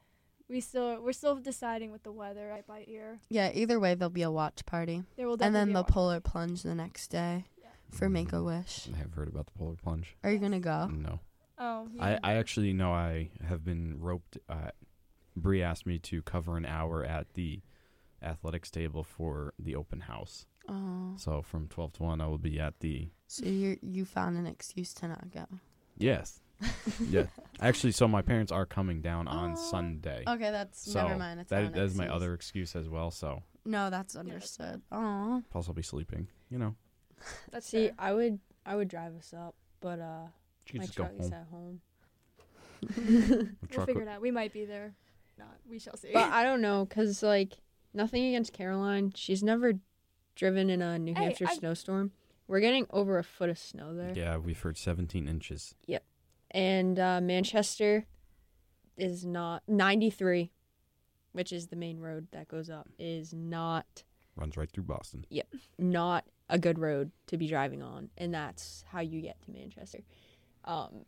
We still we're still deciding with the weather right by ear. Yeah, either way, there'll be a watch party, There will and then be a the watch- polar plunge the next day Yeah. for Make a Wish. I have heard about the polar plunge. Are you gonna go? No, Oh, I, yeah. I actually know I have been roped. Uh, Bree asked me to cover an hour at the athletics table for the open house. Oh, So from twelve to one, I will be at the so you you found an excuse to not go. yes, yeah. Actually, so my parents are coming down on Oh. Sunday. Okay, that's So never mind. It's that that is my other excuse as well. So No, that's that's understood. Oh, plus I'll be sleeping. You know, That's See, fair. I would I would drive us up, but uh you my just go truck is home. at home. We'll figure it out. We might be there. Not. We shall see. But I don't know cuz like nothing against Caroline. She's never driven in a New Hey, Hampshire I've- snowstorm. We're getting over a foot of snow there. Yeah, we've heard 17 inches. Yep. And uh, Manchester is not 93, which is the main road that goes up, is not Runs right through Boston. Yep. Not a good road to be driving on, and that's how you get to Manchester. Um,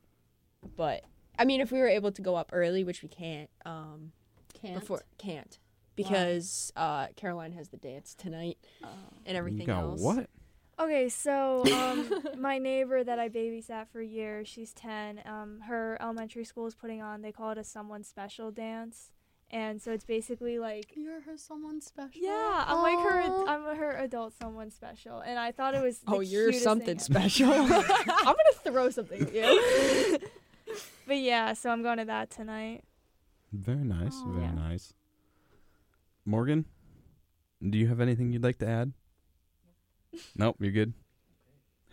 but I mean, if we were able to go up early, which we can't, um, Can't. before can't because uh, Caroline has the dance tonight Oh. and everything you got else. what? Okay, so um, my neighbor that I babysat for years, she's 10. Um, her elementary school is putting on, they call it a someone special dance. And so it's basically like, You're her someone special. yeah, I'm like her, I'm her adult someone special. And I thought it was. the Oh, you're something thing special. I'm gonna throw something at you. but yeah, so I'm going to that tonight. Very nice. Aw. Very Yeah. nice. Morgan, do you have anything you'd like to add? nope, you're good.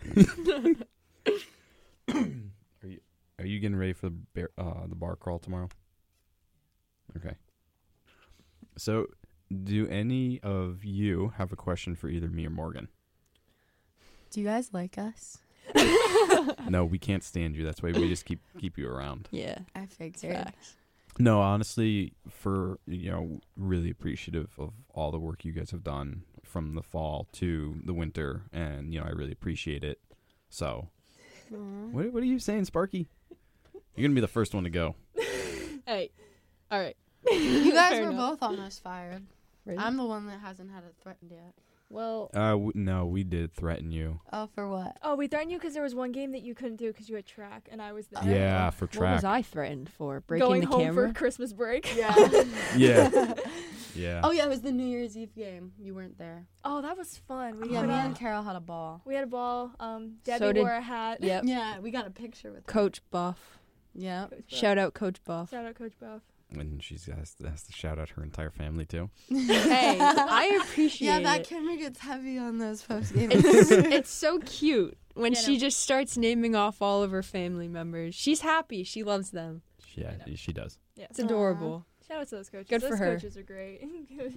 are you are you getting ready for the bear, uh, the bar crawl tomorrow? Okay. So, do any of you have a question for either me or Morgan? Do you guys like us? no, we can't stand you. That's why we just keep keep you around. yeah, I figured. facts. No, honestly, for you know, really appreciative of all the work you guys have done from the fall to the winter, and you know, I really appreciate it. So, what what are you saying, Sparky? You're gonna be the first one to go. Hey, all right. You guys Fair were enough. both almost fired. Really? I'm the one that hasn't had it threatened yet. Well. Uh, w- no, we did threaten you. Oh, for what? Oh, we threatened you because there was one game that you couldn't do because you had track and I was there. Yeah, for What track. was I threatened for? Breaking Going the home camera. for Christmas break. Yeah. Yeah, yeah. oh yeah, it was the New Year's Eve game. You weren't there. Oh, that was fun. We Yeah, put me and Carol had a ball. We had a ball. Um, Debbie So did- wore a hat. Yep. Yeah, we got a picture with. Coach Buff. Yeah. Coach Buff. Shout out Coach Buff. Shout out Coach Buff. And she has to, has to shout out her entire family too. hey, I appreciate Yeah, that it. camera gets heavy on those post game. It's, it's so cute when Yeah, she no. just starts naming off all of her family members. She's happy. She loves them. Yeah, she does. Yeah. It's adorable. Shout out to those coaches. Good for those her. coaches are great.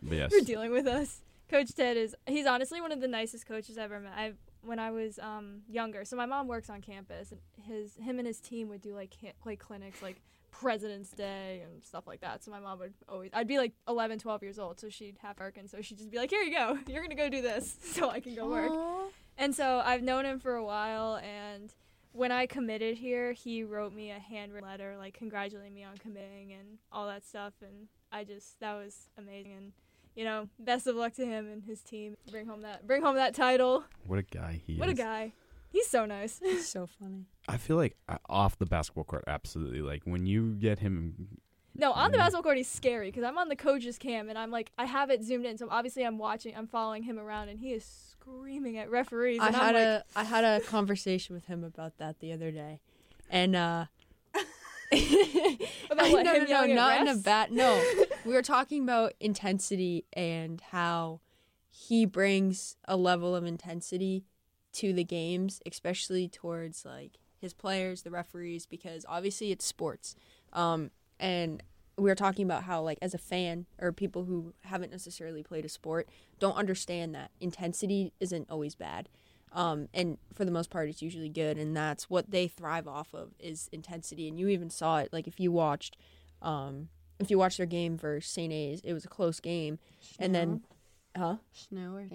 But yes, for dealing with us. Coach Ted is he's honestly one of the nicest coaches I've ever met. I when I was um, younger, so my mom works on campus, and his him and his team would do like ca- play clinics like President's Day and stuff like that. So my mom would always I'd be like 11, 12 years old, so she'd have Erkin, so she'd just be like, "Here you go, you're gonna go do this," so I can go work. Aw. And so I've known him for a while, and when I committed here, he wrote me a handwritten letter, like congratulating me on committing and all that stuff. And I just that was amazing. And you know, best of luck to him and his team. Bring home that bring home that title. what a guy he is. What a guy. He's so nice. He's so funny. I feel like uh, off the basketball court, absolutely. Like when you get him No, on the basketball court, he's scary because I'm on the coach's cam and I'm like, I have it zoomed in, so obviously I'm watching, I'm following him around, and he is screaming at referees. I And had like, a I had a conversation with him about that the other day, and uh, About what, no, him no, no, not in a refs? bad. No, we were talking about intensity and how he brings a level of intensity to the games, especially towards like his players, the referees, because obviously it's sports. Um, and we were talking about how like as a fan or people who haven't necessarily played a sport don't understand that intensity isn't always bad. Um, and for the most part, it's usually good, and that's what they thrive off of is intensity. And you even saw it, like if you watched, um, if you watched their game versus Saint A's, it was a close game, and then, huh? Snow or A's.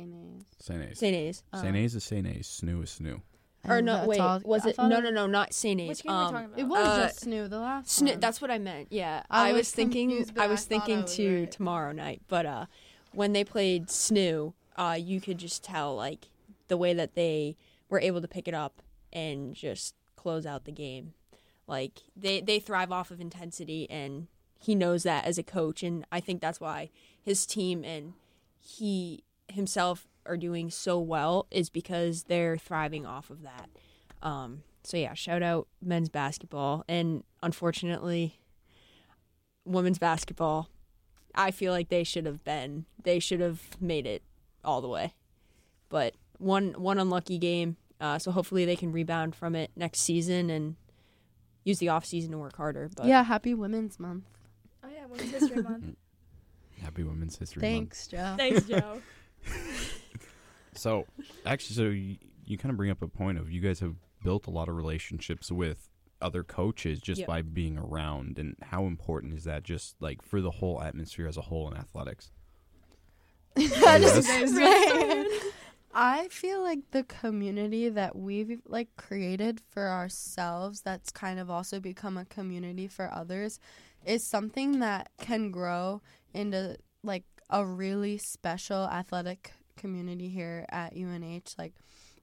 Saint A's. Saint A's, Saint A's is Saint A's. Snoo is Snoo. or no? Wait, all- was I it? No, no, no, not Saint A's. Which game are um, we talking about? It was Uh, just Snoo the last Sn- one. that's what I meant. Yeah, I I, was was thinking. I I was thought I thinking was to right. tomorrow night, but uh, when they played Snoo, uh, you could just tell like the way that they were able to pick it up and just close out the game. Like they they thrive off of intensity, and he knows that as a coach, and I think that's why his team and he himself are doing so well is because they're thriving off of that. Um, so yeah, shout out men's basketball, and unfortunately, women's basketball. I feel like they should have been. They should have made it all the way, but one one unlucky game. Uh, so hopefully they can rebound from it next season and use the off season to work harder. But yeah, happy Women's Month. Oh yeah, Women's History Month. Happy Women's History Month. Thanks, Joe. Thanks, Joe. So, actually, so you, you kind of bring up a point of you guys have built a lot of relationships with other coaches just Yep. by being around, and how important is that just like for the whole atmosphere as a whole in athletics? That is Yes. amazing. I feel like the community that we've like created for ourselves that's kind of also become a community for others is something that can grow into like a really special athletic community here at UNH like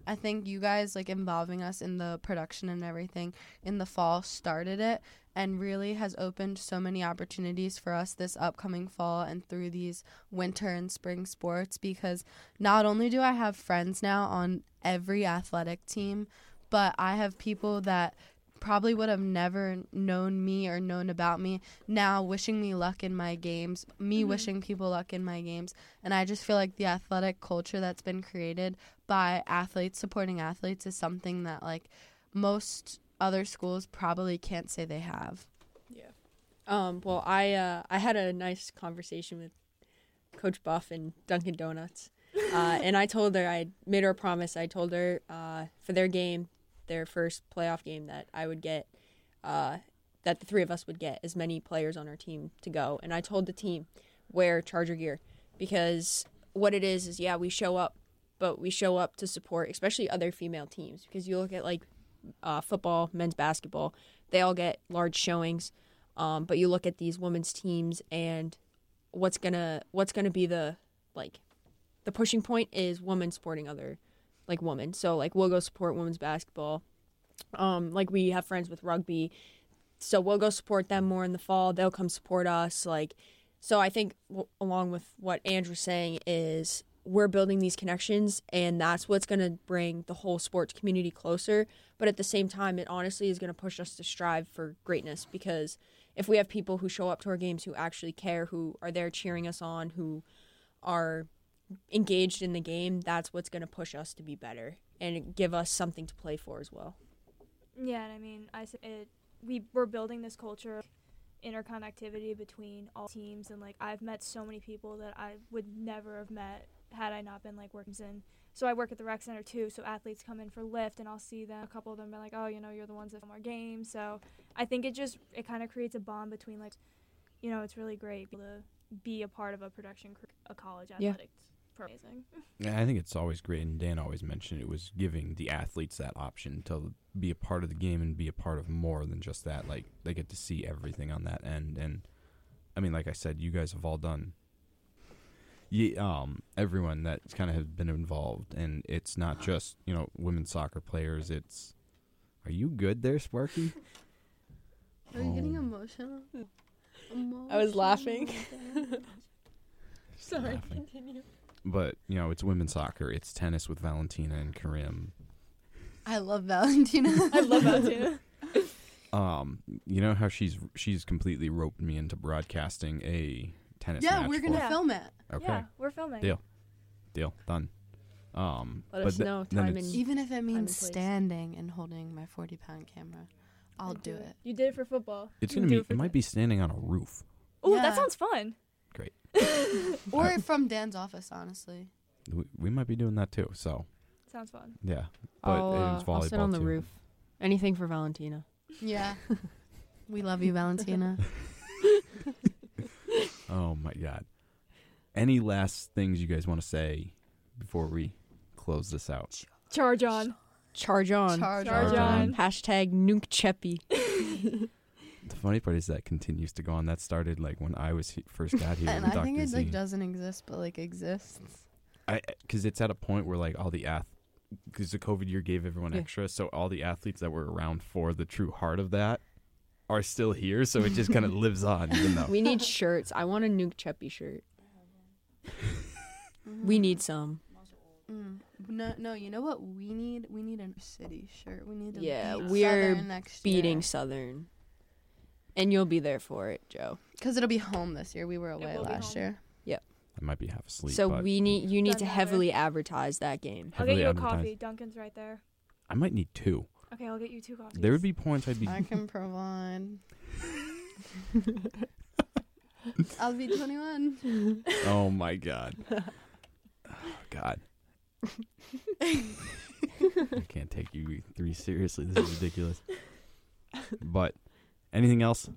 I think you guys like involving us in the production and everything in the fall started it and really has opened so many opportunities for us this upcoming fall and through these winter and spring sports because not only do I have friends now on every athletic team, but I have people that probably would have never known me or known about me now wishing me luck in my games, me Mhm. wishing people luck in my games. And I just feel like the athletic culture that's been created by athletes supporting athletes is something that like most other schools probably can't say they have. Yeah. Um, well, I uh, I had a nice conversation with Coach Buff and Dunkin' Donuts, uh, and I told her I made her a promise. I told her uh, for their game, their first playoff game, that I would get uh, that the three of us would get as many players on our team to go, and I told the team wear Charger gear. Because what it is is yeah we show up, but we show up to support especially other female teams. Because you look at like uh, football, men's basketball, they all get large showings. Um, but you look at these women's teams and what's gonna what's gonna be the like the pushing point is women supporting other like women. So like we'll go support women's basketball. Um, like we have friends with rugby, so we'll go support them more in the fall. They'll come support us. Like so, I think w- along with what Andrew's saying is we're building these connections, and that's what's gonna bring the whole sports community closer. But at the same time, it honestly is gonna push us to strive for greatness because if we have people who show up to our games who actually care, who are there cheering us on, who are engaged in the game, that's what's going to push us to be better and give us something to play for as well. Yeah, and I mean, I it we we're building this culture of interconnectivity between all teams, and like I've met so many people that I would never have met had I not been like working in. So I work at the rec center too. So athletes come in for lift, and I'll see them. A couple of them are like, "Oh, you know, you're the ones that film our games." So I think it just it kind of creates a bond between like, you know, it's really great to be a part of a production a college athletics. program. Amazing. Yeah, I think it's always great, and Dan always mentioned it was giving the athletes that option to be a part of the game and be a part of more than just that. Like they get to see everything on that end, and I mean, like I said, you guys have all done. Yeah, um, everyone that kind of has been involved, and it's not just you know women's soccer players. It's, are you good there, Sparky? Are you getting Oh. emotional? I was laughing. Sorry, continue. But you know, it's women's soccer. It's tennis with Valentina and Karim. I love Valentina. I love Valentina. Um, you know how she's she's completely roped me into broadcasting a tennis yeah, match we're gonna Yeah. film it. Okay, Yeah, we're filming. Deal. deal done. Um, Let but us th- know then time it's- and- Even if it and means place. standing and holding my 40 pound camera, I'll do it. You did it for football. it's You gonna do be. it for It might be standing on a roof. Oh, Yeah. that sounds fun. Or from Dan's office, honestly. We, we might be doing that too. So Sounds fun. yeah, but I'll, uh, it's I'll volleyball sit on the too. roof. Anything for Valentina. Yeah. we love you, Valentina. Oh my god. Any last things you guys want to say before we close this out? Charge on. Charge on. Charge, Charge on. on. Hashtag Nuke Cheppy. The funny part is that continues to go on. That started like when I was he- first got here. and with I Dr. think it Z. like doesn't exist, but like exists. I because it's at a point where like all the ath because the COVID year gave everyone Yeah. extra, so all the athletes that were around for the true heart of that are still here. So it just kind of lives on, even though We need shirts. I want a Nuke Cheppy shirt. We need some. Mm. No, no. You know what we need? We need a city shirt. We need to Yeah, beat we're Southern next Beating Southern. And you'll be there for it, Joe. because it'll be home this year. We were away will be last home. year. I might be half asleep. so but we need you need to Doesn't matter. heavily advertise that game. I'll get heavily you a advertised. coffee. Dunkin's right there. I might need two. Okay, I'll get you two coffees. There would be points I'd be. I can provide. I'll be 21. oh my god. Oh, god. I can't take you three seriously. This is ridiculous. But anything else?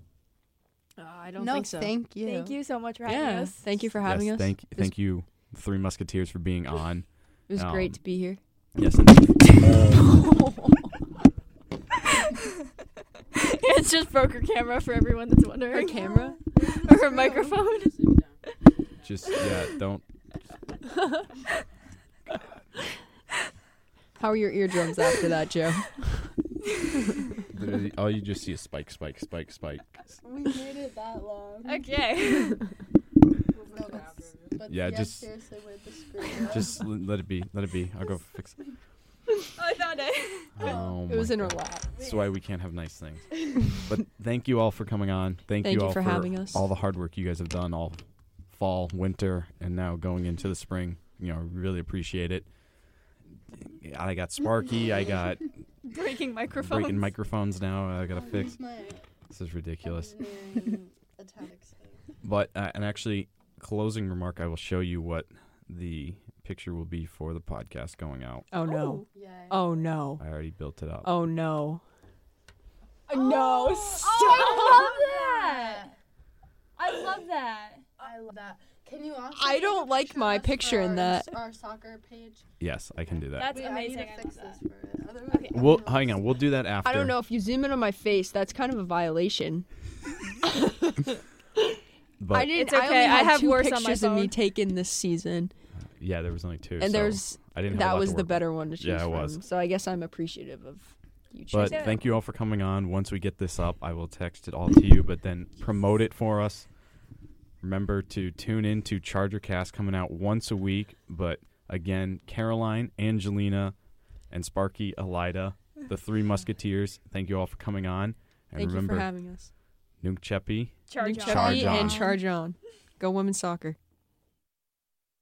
Uh, I don't no, think so. thank you. Thank you so much for having yeah. us. Thank you for having yes, us. Thank It was- thank you, Three Musketeers, for being on. It It was Um, great to be here. Yes, indeed. it's just broke her camera for everyone that's wondering. Her camera? or her microphone. Just yeah, don't. How are your eardrums after that, Joe? Literally, all you just see is spike, spike, spike, spike. We made it that long. Okay. No, but, but Yeah, just- seriously with the screen. Just l- let it be. Let it be. I'll go fix it. I found it. Oh it was my in her God. lap. That's why we can't have nice things. But thank you all for coming on. Thank, Thank you all for having us. all the hard work you guys have done all fall, winter, and now going into the spring. You know, really appreciate it. I got Sparky. I got Breaking microphones. breaking microphones now. I gotta fix. This is ridiculous. engineering italics thing. But uh, and actually, closing remark. I will show you what the picture will be for the podcast going out. Oh no. Yay. Oh no. I already built it up. Oh no. no, stop. I love that. I love that. I love that. Can you also I don't like my picture in that. Our soccer page. Yes, I can do that. That's Wait, amazing. I I need to fix this for. Otherwise, Okay. Well, everyone hang on. We'll do that after. I don't know if you zoom in on my face. That's kind of a violation. But I didn't. It's I only okay, I have two worse pictures of me phone. taken this season, uh, yeah, there was only two. and so there's I didn't. That was the better one to choose Yeah, it from. was. So I guess I'm appreciative of you But thank you all for coming on. Once we get this up, I will text it all to you, but then promote it for us. Remember to tune in to Charger Cast coming out once a week. But again, Caroline, Angelina, and Sparky Alida, the three musketeers, thank you all for coming on. And Thank remember, you for having us. Nunk Cheppy, Charge Nick on. Cheppy on. and charge on. Go women's soccer.